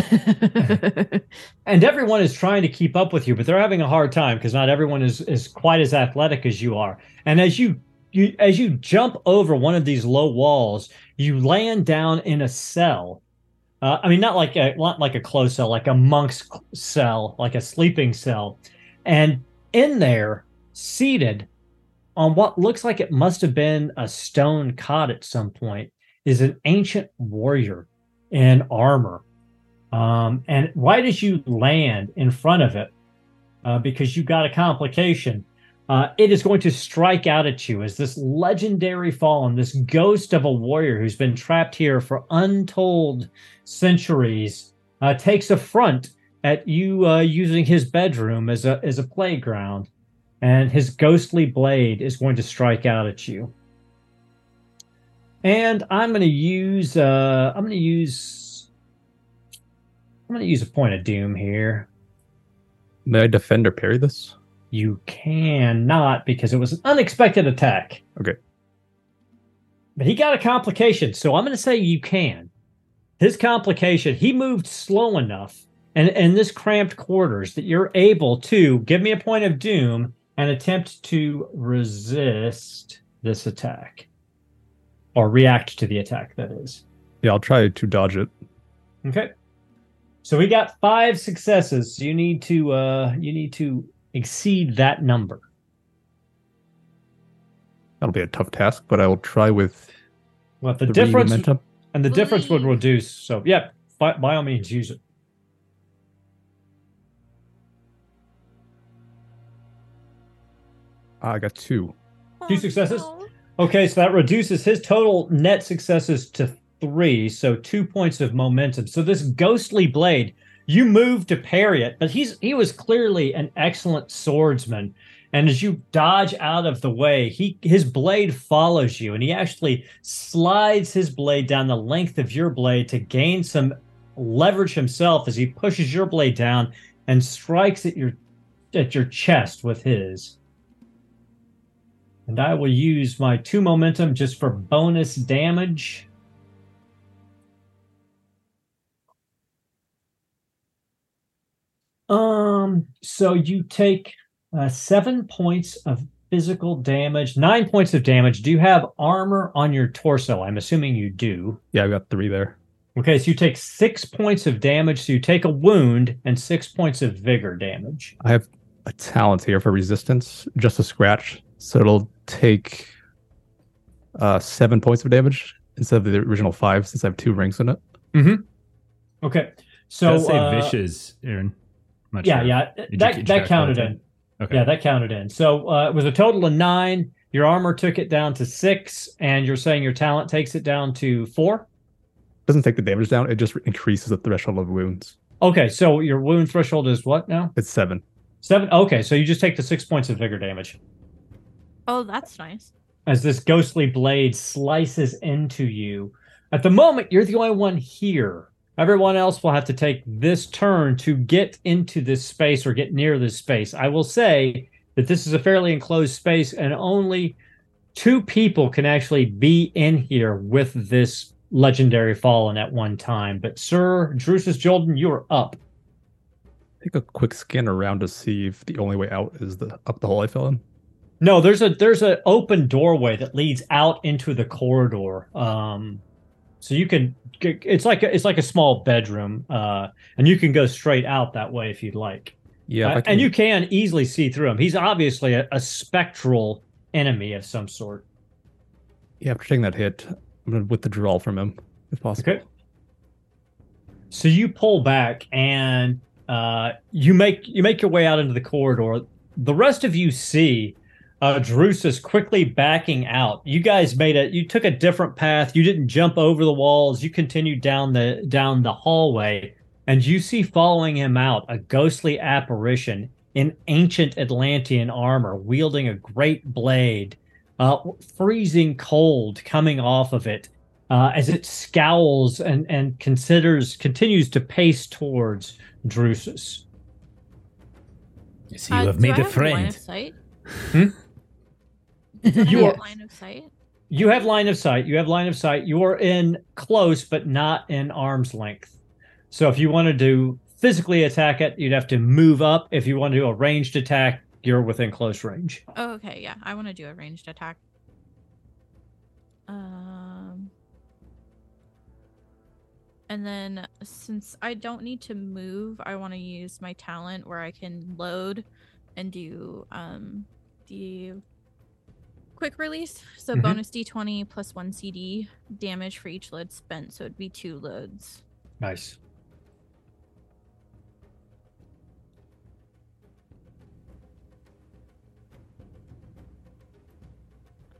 *laughs* And everyone is trying to keep up with you, but they're having a hard time because not everyone is is quite as athletic as you are. And as you you as you jump over one of these low walls, you land down in a cell. Uh, I mean, not like a not like a closed cell, like a monk's cell, like a sleeping cell. And in there, seated on what looks like it must have been a stone cot at some point, is an ancient warrior in armor. Um, and why as you land in front of it, uh, because you got a complication, uh, it is going to strike out at you as this legendary fallen, this ghost of a warrior who's been trapped here for untold centuries, uh, takes affront at you uh, using his bedroom as a as a playground, and his ghostly blade is going to strike out at you. And I'm going to use uh, I'm going to use I'm going to use a point of doom here. May I defend or parry this? You cannot because it was an unexpected attack. Okay. But he got a complication, so I'm going to say you can. His complication, he moved slow enough and in this cramped quarters that you're able to give me a point of doom and attempt to resist this attack or react to the attack, that is. Yeah, I'll try to dodge it. Okay. So we got five successes. You need to uh you need to exceed that number. That'll be a tough task, but I will try with Well, the, difference momentum. and the difference would reduce. So, yeah, by, by all means, use it. I got two. Two successes? Okay, so that reduces his total net successes to three, so two points of momentum. So this ghostly blade, you move to parry it, but he's he was clearly an excellent swordsman. And as you dodge out of the way, he his blade follows you, and he actually slides his blade down the length of your blade to gain some leverage himself as he pushes your blade down and strikes at your at your chest with his. And I will use my two momentum just for bonus damage. Um, so you take uh, seven points of physical damage, nine points of damage. Do you have armor on your torso? I'm assuming you do. Yeah, I got three there. Okay, so you take six points of damage. So you take a wound and six points of vigor damage. I have a talent here for resistance, just a scratch. So it'll take uh, seven points of damage instead of the original five, since I have two rings in it. Mm-hmm. Okay, So, so Does say uh, vicious, Aaron. I'm not Yeah, sure. yeah, Did that you that counted count in. Okay. Yeah, that counted in. So uh, it was a total of nine. Your armor took it down to six, and you're saying your talent takes it down to four. doesn't take the damage down; it just increases the threshold of wounds. Okay, so your wound threshold is what now? It's seven. Seven. Okay, so you just take the six points of vigor damage Oh, that's nice. as this ghostly blade slices into you. At the moment, you're the only one here. Everyone else will have to take this turn to get into this space or get near this space. I will say that this is a fairly enclosed space, and only two people can actually be in here with this legendary fallen at one time. But Sir Drusus Jordan, you are up. Take a quick scan around to see if the only way out is the up the hole I fell in. No, there's a there's an open doorway that leads out into the corridor. Um, so you can it's like a, it's like a small bedroom, uh, and you can go straight out that way if you'd like. Yeah, Uh, can- and you can easily see through him. He's obviously a, a spectral enemy of some sort. yeah. After taking that hit, I'm gonna withdraw from him if possible. Okay. So you pull back and uh, you make you make your way out into the corridor. The rest of you see uh, Drusus quickly backing out. You guys made a you took a different path. You didn't jump over the walls. You continued down the down the hallway, and you see following him out a ghostly apparition in ancient Atlantean armor, wielding a great blade, uh, freezing cold coming off of it uh, as it scowls and and considers continues to pace towards Drusus. So you Uh, have do made I a Line of friend. sight? Hmm? You have are- line of sight. You have line of sight. You have line of sight. You are in close, but not in arm's length. So if you wanted to physically attack it, you'd have to move up. If you want to do a ranged attack, you're within close range. Oh, okay, yeah. I want to do a ranged attack. Um, and then since I don't need to move, I want to use my talent where I can load and do um the quick release. So Mhm. bonus d20 plus one CD damage for each load spent. So it'd be two loads. Nice.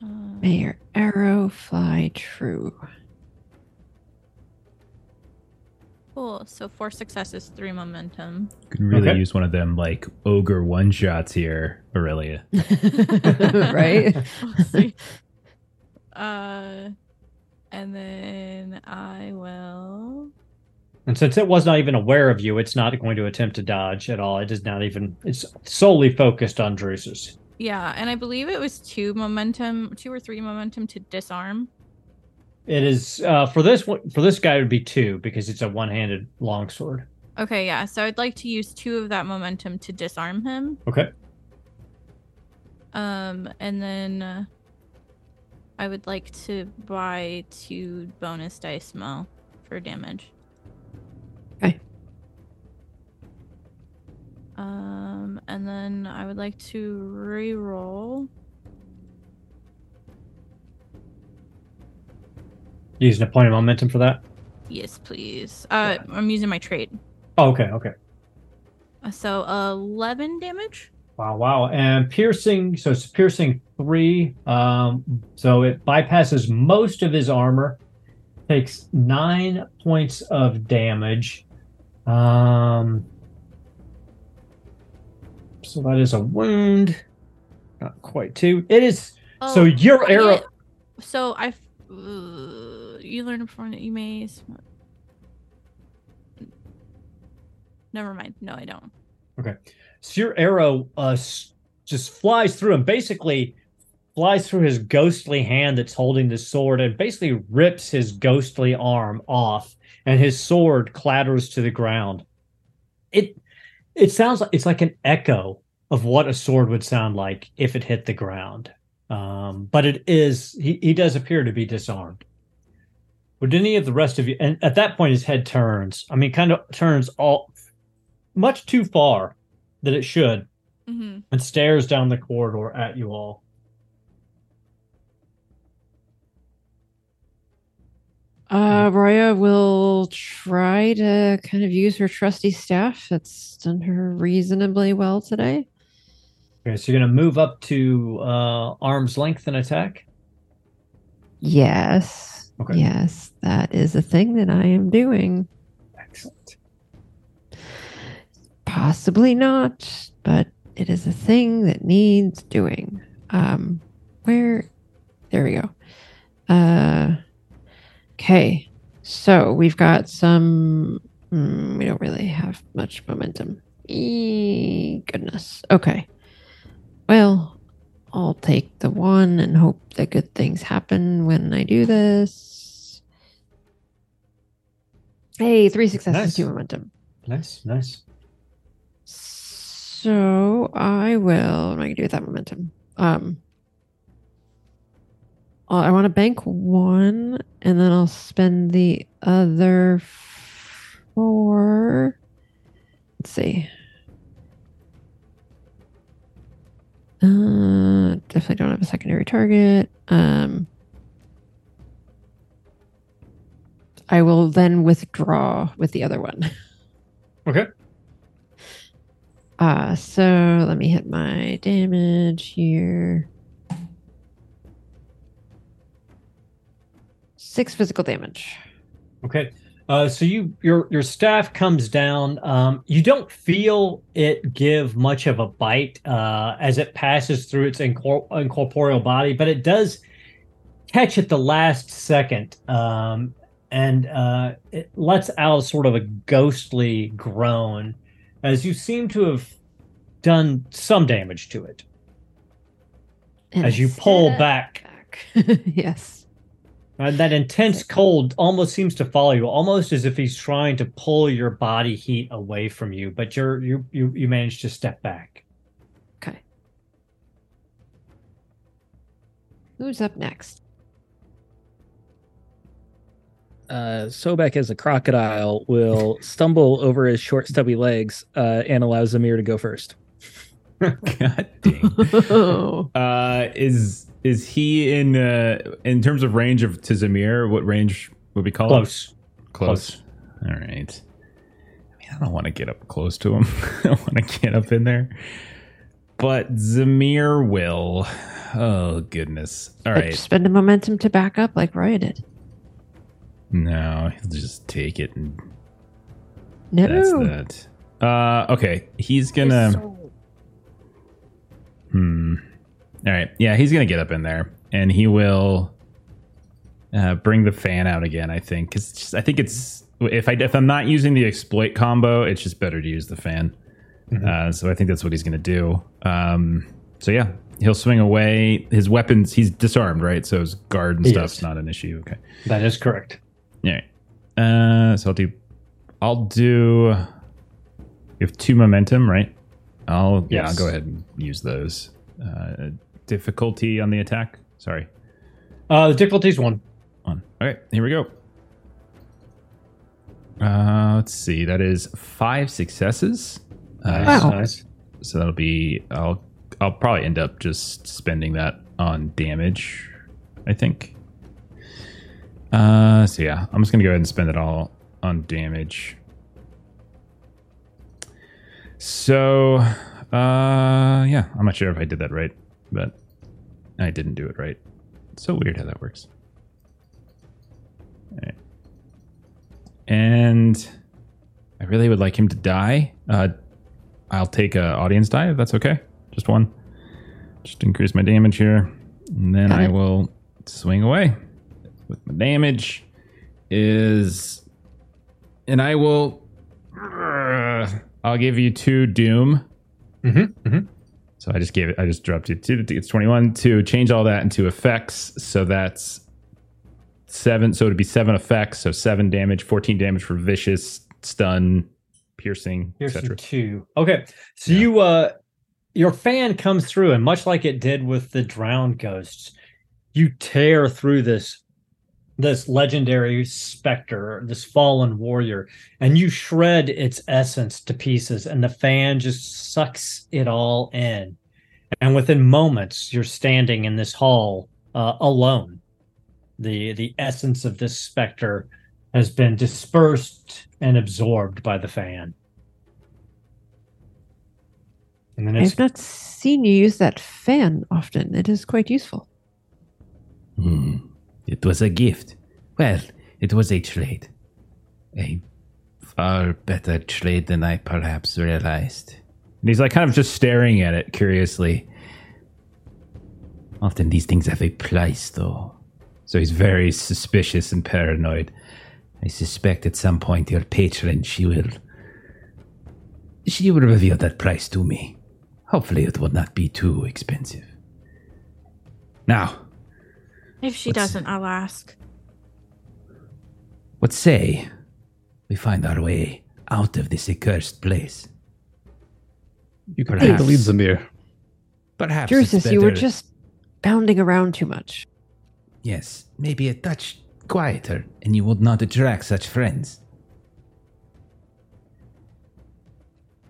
Um, May your arrow fly true. Cool. So four successes, three momentum. You can really Okay. use one of them like ogre one shots here, Aurelia. *laughs* *laughs* right? *laughs* Uh, and then I will. And since it was not even aware of you, it's not going to attempt to dodge at all. It is not even. It's solely focused on Drusus. Yeah, and I believe it was two momentum, two or three momentum to disarm. It is uh, for this one. For this guy, it would be two because it's a one-handed longsword. Okay, yeah. So I'd like to use two of that momentum to disarm him. Okay. Um, and then uh, I would like to buy two bonus dice mo for damage. Okay. Um, and then I would like to re-roll Using a point of momentum for that. Yes, please. Uh, I'm using my trade. Oh, okay, okay. Uh, So eleven damage. Wow, wow. And piercing, so it's piercing three. Um, so it bypasses most of his armor, takes nine points of damage. Um, so that is a wound. Not quite two. It is so Oh, your arrow. yeah. So I. Uh, you learn from that you may. Never mind. No, I don't. Okay, so your arrow uh just flies through and basically flies through his ghostly hand that's holding the sword and basically rips his ghostly arm off and his sword clatters to the ground. It it sounds like it's like an echo of what a sword would sound like if it hit the ground. Um, but it is he, he does appear to be disarmed. Would any of the rest of you and at that point his head turns. I mean kind of turns all much too far that it should Mm-hmm. and stares down the corridor at you all. Uh, Roya will try to kind of use her trusty staff. That's done her reasonably well today. Okay, so you're gonna move up to uh, arm's length and attack. Yes. Okay. Yes, that is a thing that I am doing. Excellent. Possibly not, but it is a thing that needs doing. Um, where? There we go. Uh, okay. So we've got some. mm, we don't really have much momentum. E- goodness. Okay. Well, I'll take the one and hope that good things happen when I do this. Hey, three successes, Nice. two momentum. Nice, nice. So I will. What am I gonna do with that momentum? Um, I want to bank one, and then I'll spend the other four. Let's see. Uh, definitely don't have a secondary target. Um, I will then withdraw with the other one. *laughs* Okay. Uh, so let me hit my damage here. Six physical damage. Okay. Uh, so you your your staff comes down. Um, you don't feel it give much of a bite uh, as it passes through its incor- incorporeal body, but it does catch at the last second, um, and uh, it lets out sort of a ghostly groan as you seem to have done some damage to it And as you pull back. back. *laughs* yes. And that intense cold almost seems to follow you, almost as if he's trying to pull your body heat away from you. But you're you you you manage to step back. Okay. Who's up next? Uh, Sobek, as a crocodile, will *laughs* stumble over his short, stubby legs uh, and allow Zamehr to go first. *laughs* God dang. *laughs* Uh, is is he in uh, in terms of range of to Zamehr? What range would we call it? Close. Close. All right. I mean, I don't want to get up close to him. *laughs* I don't want to get up in there. But Zamehr will. Oh goodness. All right. But. Spend the momentum to back up like Roya did. No, he'll just take it and No. that's that. Uh, okay. He's gonna. Hmm. All right. Yeah, he's gonna get up in there, and he will uh, bring the fan out again. I think because I think it's if I if I'm not using the exploit combo, it's just better to use the fan. Uh, so I think that's what he's gonna do. Um, so yeah, he'll swing away. His weapons, he's disarmed, right? So his guard and stuff's is. not an issue. Okay. That is correct. Right. Uh, so I'll do. I'll do. You have two momentum, right? I'll yeah. I'll go ahead and use those. Uh, difficulty on the attack. Sorry. Uh, the difficulty's one. On. Okay. Here we go. Uh, let's see. That is five successes. Uh, Nice, Wow. nice. So that'll be. I'll. I'll probably end up just spending that on damage. I think. Uh, so yeah, I'm just gonna go ahead and spend it all on damage. So, uh, yeah, I'm not sure if I did that right, but I didn't do it right. It's so weird how that works. All right. And I really would like him to die. Uh, I'll take a audience die if that's okay. Just one. Just increase my damage here, and then Got I it. will swing away with my damage is and I will I'll give you two doom. Mm-hmm, mm-hmm. So I just gave it I just dropped it to it's 21 to change all that into effects so that's 7 so it'd be 7 effects so 7 damage 14 damage for vicious stun piercing etc. two. Okay, so you uh, your fan comes through, and much like it did with the drowned ghosts, you tear through this this legendary specter, this fallen warrior, and you shred its essence to pieces, and the fan just sucks it all in. And within moments, you're standing in this hall uh, alone. The the essence of this specter has been dispersed and absorbed by the fan. And then I've not seen you use that fan often. It is quite useful. Hmm. It was a gift. Well, it was a trade. A far better trade than I perhaps realized. And he's like kind of just staring at it curiously. Often these things have a price, though. So he's very suspicious and paranoid. I suspect at some point your patron, she will. She will reveal that price to me. Hopefully, it will not be too expensive. Now, If she What's- doesn't, I'll ask. what say we find our way out of this accursed place? You can take the lead, Zamehr. Perhaps. it's Drusus, you were just bounding around too much. Yes, maybe a touch quieter, and you would not attract such friends.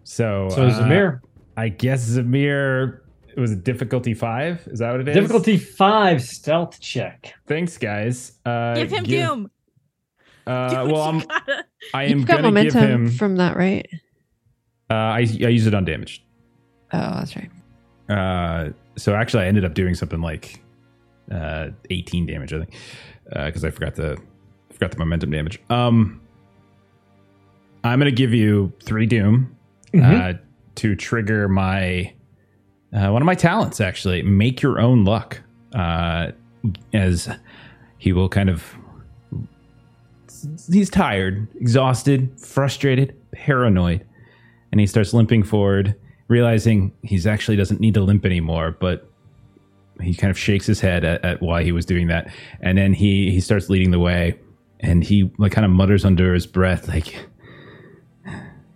So so uh, Zamehr. I guess Zamehr it was a difficulty 5. Is that what it is? Difficulty five stealth check. Thanks guys. Uh give him doom. Uh, *laughs* Do well, I'm, gotta- I am got gonna give momentum him. from that, right? Uh, I I use it on damage. Oh, that's right. Uh, so actually, I ended up doing something like uh, 18 damage, I think, because I forgot the forgot the momentum damage. Um, I'm gonna give you three doom Mhm. uh, to trigger my uh, one of my talents. Actually, make your own luck. Uh, as he will kind of he's tired, exhausted, frustrated, paranoid, and he starts limping forward, realizing he's actually doesn't need to limp anymore, but he kind of shakes his head at, at why he was doing that, and then he he starts leading the way, and he like kind of mutters under his breath like,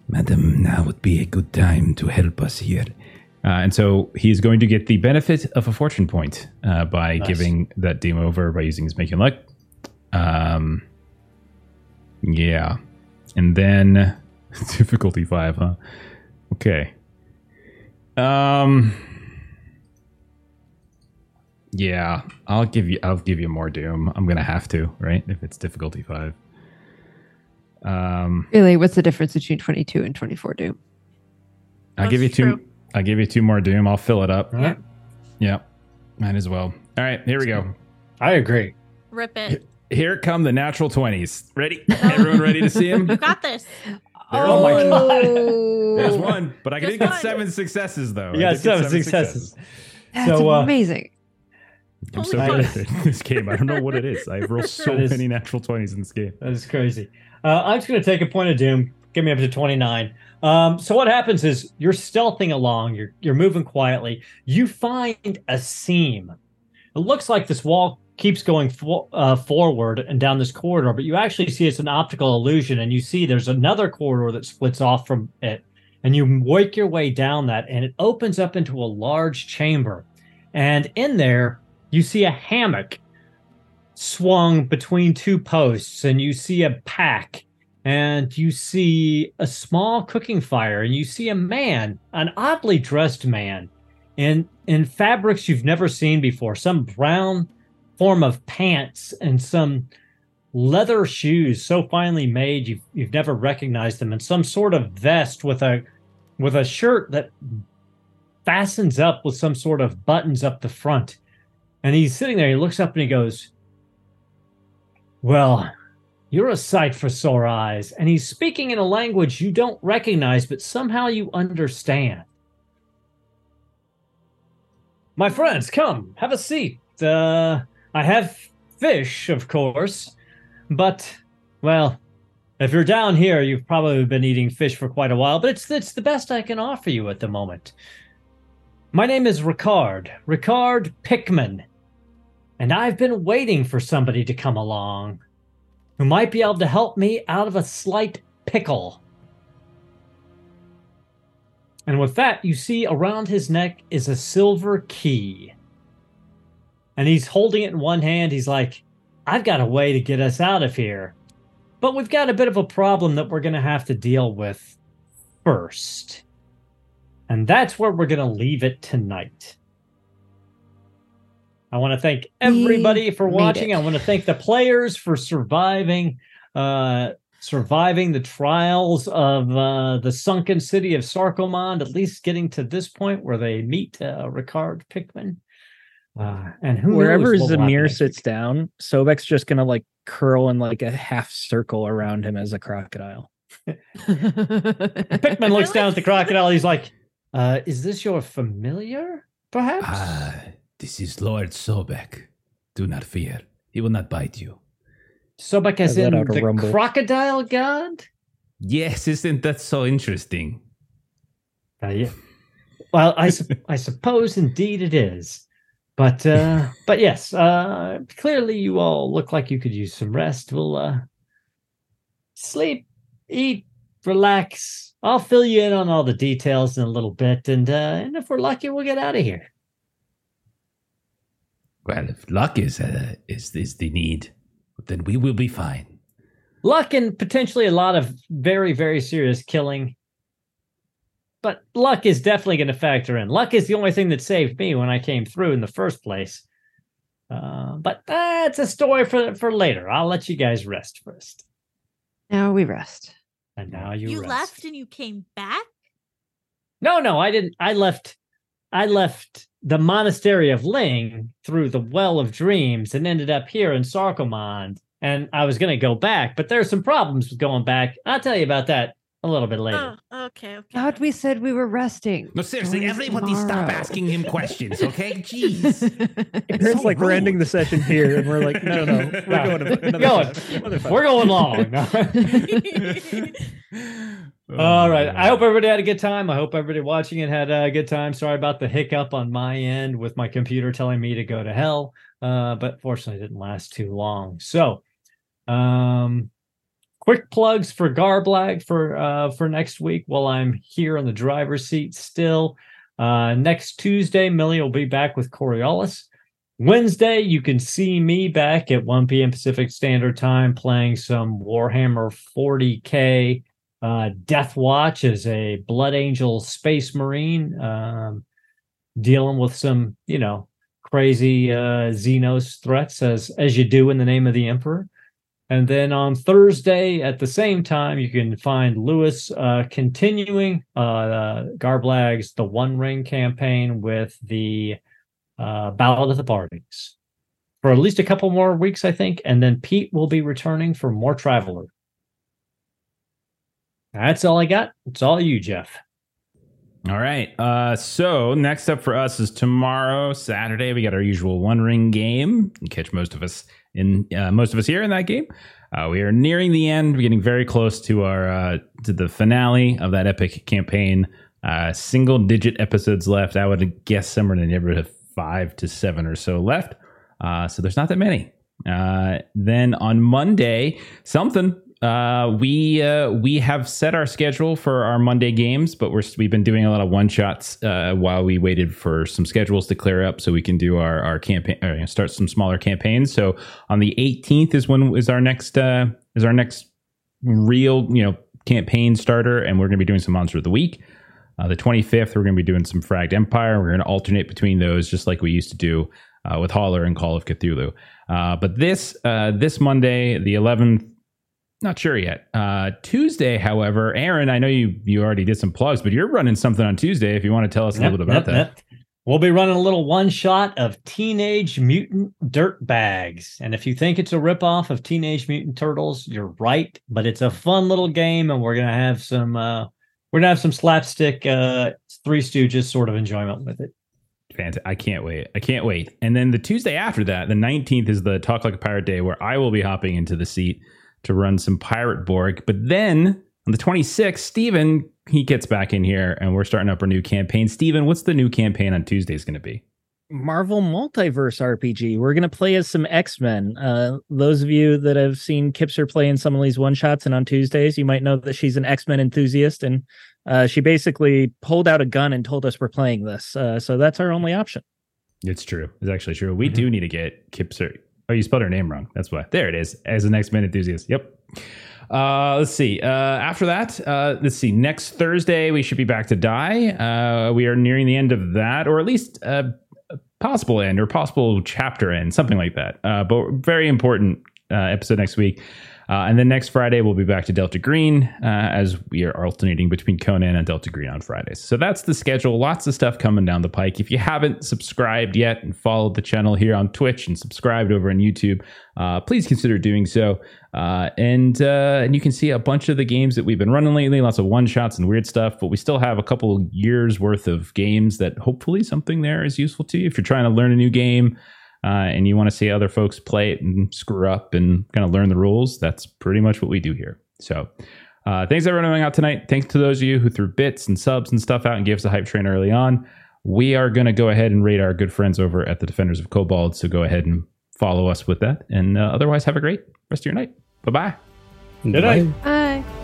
Madam, now would be a good time to help us here. Uh, and so he's going to get the benefit of a fortune point uh, by Nice. giving that doom over by using his making luck. Um, yeah, and then *laughs* difficulty five, huh? Okay. Um. Yeah, I'll give you. I'll give you more doom. I'm gonna have to, right? If it's difficulty five. Um, Really, what's the difference between 22 and 24 Doom? I'll give you two. true. I'll give you two more doom. I'll fill it up. All right. Yeah, might as well. All right, here we go. I agree. Rip it. Here come the natural twenties. Ready? *laughs* Everyone ready to see him? You got this. Oh my *laughs* God. There's one, but I Just did get one. seven successes though. You I got did get seven successes. That's So, uh, amazing. I'm so good at this game. I don't know what it is. I've rolled *laughs* so That is- many natural twenties in this game. That is crazy. Uh, I'm just going to take a point of doom. Get me up to 29. Um, so what happens is you're stealthing along. You're you're moving quietly. You find a seam. It looks like this wall keeps going fo- uh, forward and down this corridor, but you actually see it's an optical illusion, and you see there's another corridor that splits off from it. And you work your way down that, and it opens up into a large chamber. And in there, you see a hammock swung between two posts and you see a pack and you see a small cooking fire and you see a man an oddly dressed man in in fabrics you've never seen before some brown form of pants and some leather shoes so finely made you've you've never recognized them, and some sort of vest with a with a shirt that fastens up with some sort of buttons up the front. And he's sitting there, he looks up and he goes, Well, you're a sight for sore eyes. And he's speaking in a language you don't recognize, but somehow you understand. My friends, come, have a seat. Uh, I have fish, of course, but, well, if you're down here, you've probably been eating fish for quite a while, but it's, it's the best I can offer you at the moment. My name is Ricard, Ricard Pickman, and I've been waiting for somebody to come along who might be able to help me out of a slight pickle. And with that, you see around his neck is a silver key. And he's holding it in one hand. He's like, I've got a way to get us out of here. But we've got a bit of a problem that we're going to have to deal with first. And that's where we're going to leave it tonight. I want to thank everybody for watching. I want to thank the players for surviving uh surviving the trials of uh the sunken city of Sarkomond, at least getting to this point where they meet uh Ricard Pickman. Uh, and who Wherever knows what will happen Zamehr sits down, Sobek's just gonna like curl in like a half circle around him as a crocodile. *laughs* Pickman looks down at the crocodile. He's like, uh, is this your familiar, perhaps? This is Lord Sobek. Do not fear. He will not bite you. Sobek as in the rumble. crocodile god? Yes, isn't that so interesting? Uh, yeah. Well, I sup- *laughs* I suppose indeed it is, but uh, but yes, uh, clearly you all look like you could use some rest. We'll uh, sleep, eat, relax. I'll fill you in on all the details in a little bit, and uh, and if we're lucky, we'll get out of here. Well, if luck is uh, is is the need, then we will be fine. Luck and potentially a lot of very very serious killing. But luck is definitely going to factor in. Luck is the only thing that saved me when I came through in the first place. Uh, but that's a story for for later. I'll let you guys rest first. now we rest. And now you, You rest. left and you came back? No, no, I didn't. I left. I left the monastery of Ling through the Well of Dreams and ended up here in Sarkomond. And I was going to go back, but there's some problems with going back. I'll tell you about that a little bit later. Oh, okay, okay. God, we said we were resting. No, seriously, Join everybody stop asking him questions, okay? *laughs* Jeez. It's so like we're ending the session here, and we're like, no, no, no, we're No. *laughs* going to another Going. session, another session. We're going long. *laughs* All right. I hope everybody had a good time. I hope everybody watching it had a good time. Sorry about the hiccup on my end with my computer telling me to go to hell. Uh, but fortunately, it didn't last too long. So, um, quick plugs for Garblag for uh, for next week while I'm here in the driver's seat still. Uh, next Tuesday, Millie will be back with Coriolis. Wednesday, you can see me back at 1 p.m. Pacific Standard Time playing some Warhammer 40k uh, Death Watch as a Blood Angel Space Marine, um, dealing with some, you know, crazy uh, Xenos threats as as you do in the name of the Emperor. And then on Thursday at the same time, you can find Lewis uh, continuing uh, Garblag's The One Ring campaign with the uh, Ballad of the Bardings for at least a couple more weeks, I think. And then Pete will be returning for more Traveler. That's all I got. It's all you, Jeff. All right. Uh, so next up for us is tomorrow, Saturday. We got our usual One Ring game. You catch most of us in uh, most of us here in that game. Uh, we are nearing the end. We're getting very close to our uh, to the finale of that epic campaign. Uh, single digit episodes left. I would guess somewhere in the neighborhood of five to seven or so left. Uh, so there's not that many. Then on Monday, something uh, we uh, we have set our schedule for our Monday games, but we're we've been doing a lot of one shots uh, while we waited for some schedules to clear up so we can do our our campaign or, start some smaller campaigns. So on the 18th is when is our next uh, is our next real you know campaign starter, and we're going to be doing some monster of the week. Uh, the 25th, we're going to be doing some Fragged Empire. We're going to alternate between those just like we used to do uh, with Holler and Call of Cthulhu. But this this Monday, the 11th, not sure yet. Uh, Tuesday, however, Aaron, I know you you already did some plugs, but you're running something on Tuesday. If you want to tell us a Yep, little bit about yep, that. yep. We'll be running a little one shot of Teenage Mutant Dirt Bags. And if you think it's a ripoff of Teenage Mutant Turtles, you're right. But it's a fun little game, and we're gonna have some uh we're gonna have some slapstick uh three stooges sort of enjoyment with it. Fantastic. I can't wait. I can't wait. And then the Tuesday after that, the 19th, is the Talk Like a Pirate Day where I will be hopping into the seat to run some Pirate Borg. But then on the 26th, Steven, he gets back in here and we're starting up our new campaign. Steven, what's the new campaign on Tuesday is going to be? Marvel Multiverse RPG. We're gonna play as some X Men. Uh, those of you that have seen Kipser play in some of these one shots and on Tuesdays, you might know that she's an X Men enthusiast, and uh, she basically pulled out a gun and told us we're playing this. Uh, so that's our only option. It's true. It's actually true. We do need to get Kipser. Oh, you spelled her name wrong. That's why. There it is. As an X Men enthusiast. Yep. Uh, let's see. Uh, after that, uh, let's see. Next Thursday, we should be back to die. Uh, we are nearing the end of that, or at least uh, a possible end or possible chapter end, something like that. Uh, but very important uh, episode next week. Uh, and then next Friday, we'll be back to Delta Green uh, as we are alternating between Conan and Delta Green on Fridays. So that's the schedule. Lots of stuff coming down the pike. If you haven't subscribed yet and followed the channel here on Twitch and subscribed over on YouTube, uh, please consider doing so. Uh, and uh, and you can see a bunch of the games that we've been running lately, lots of one shots and weird stuff. But we still have a couple years worth of games that hopefully something there is useful to you if you're trying to learn a new game uh, and you want to see other folks play it and screw up and kind of learn the rules, that's pretty much what we do here. So, uh, thanks everyone coming out tonight. Thanks to those of you who threw bits and subs and stuff out and gave us a hype train early on. We are going to go ahead and rate our good friends over at the Defenders of Cobalt. So go ahead and follow us with that. And uh, otherwise, have a great rest of your night. Bye bye. Good night. Bye. Bye.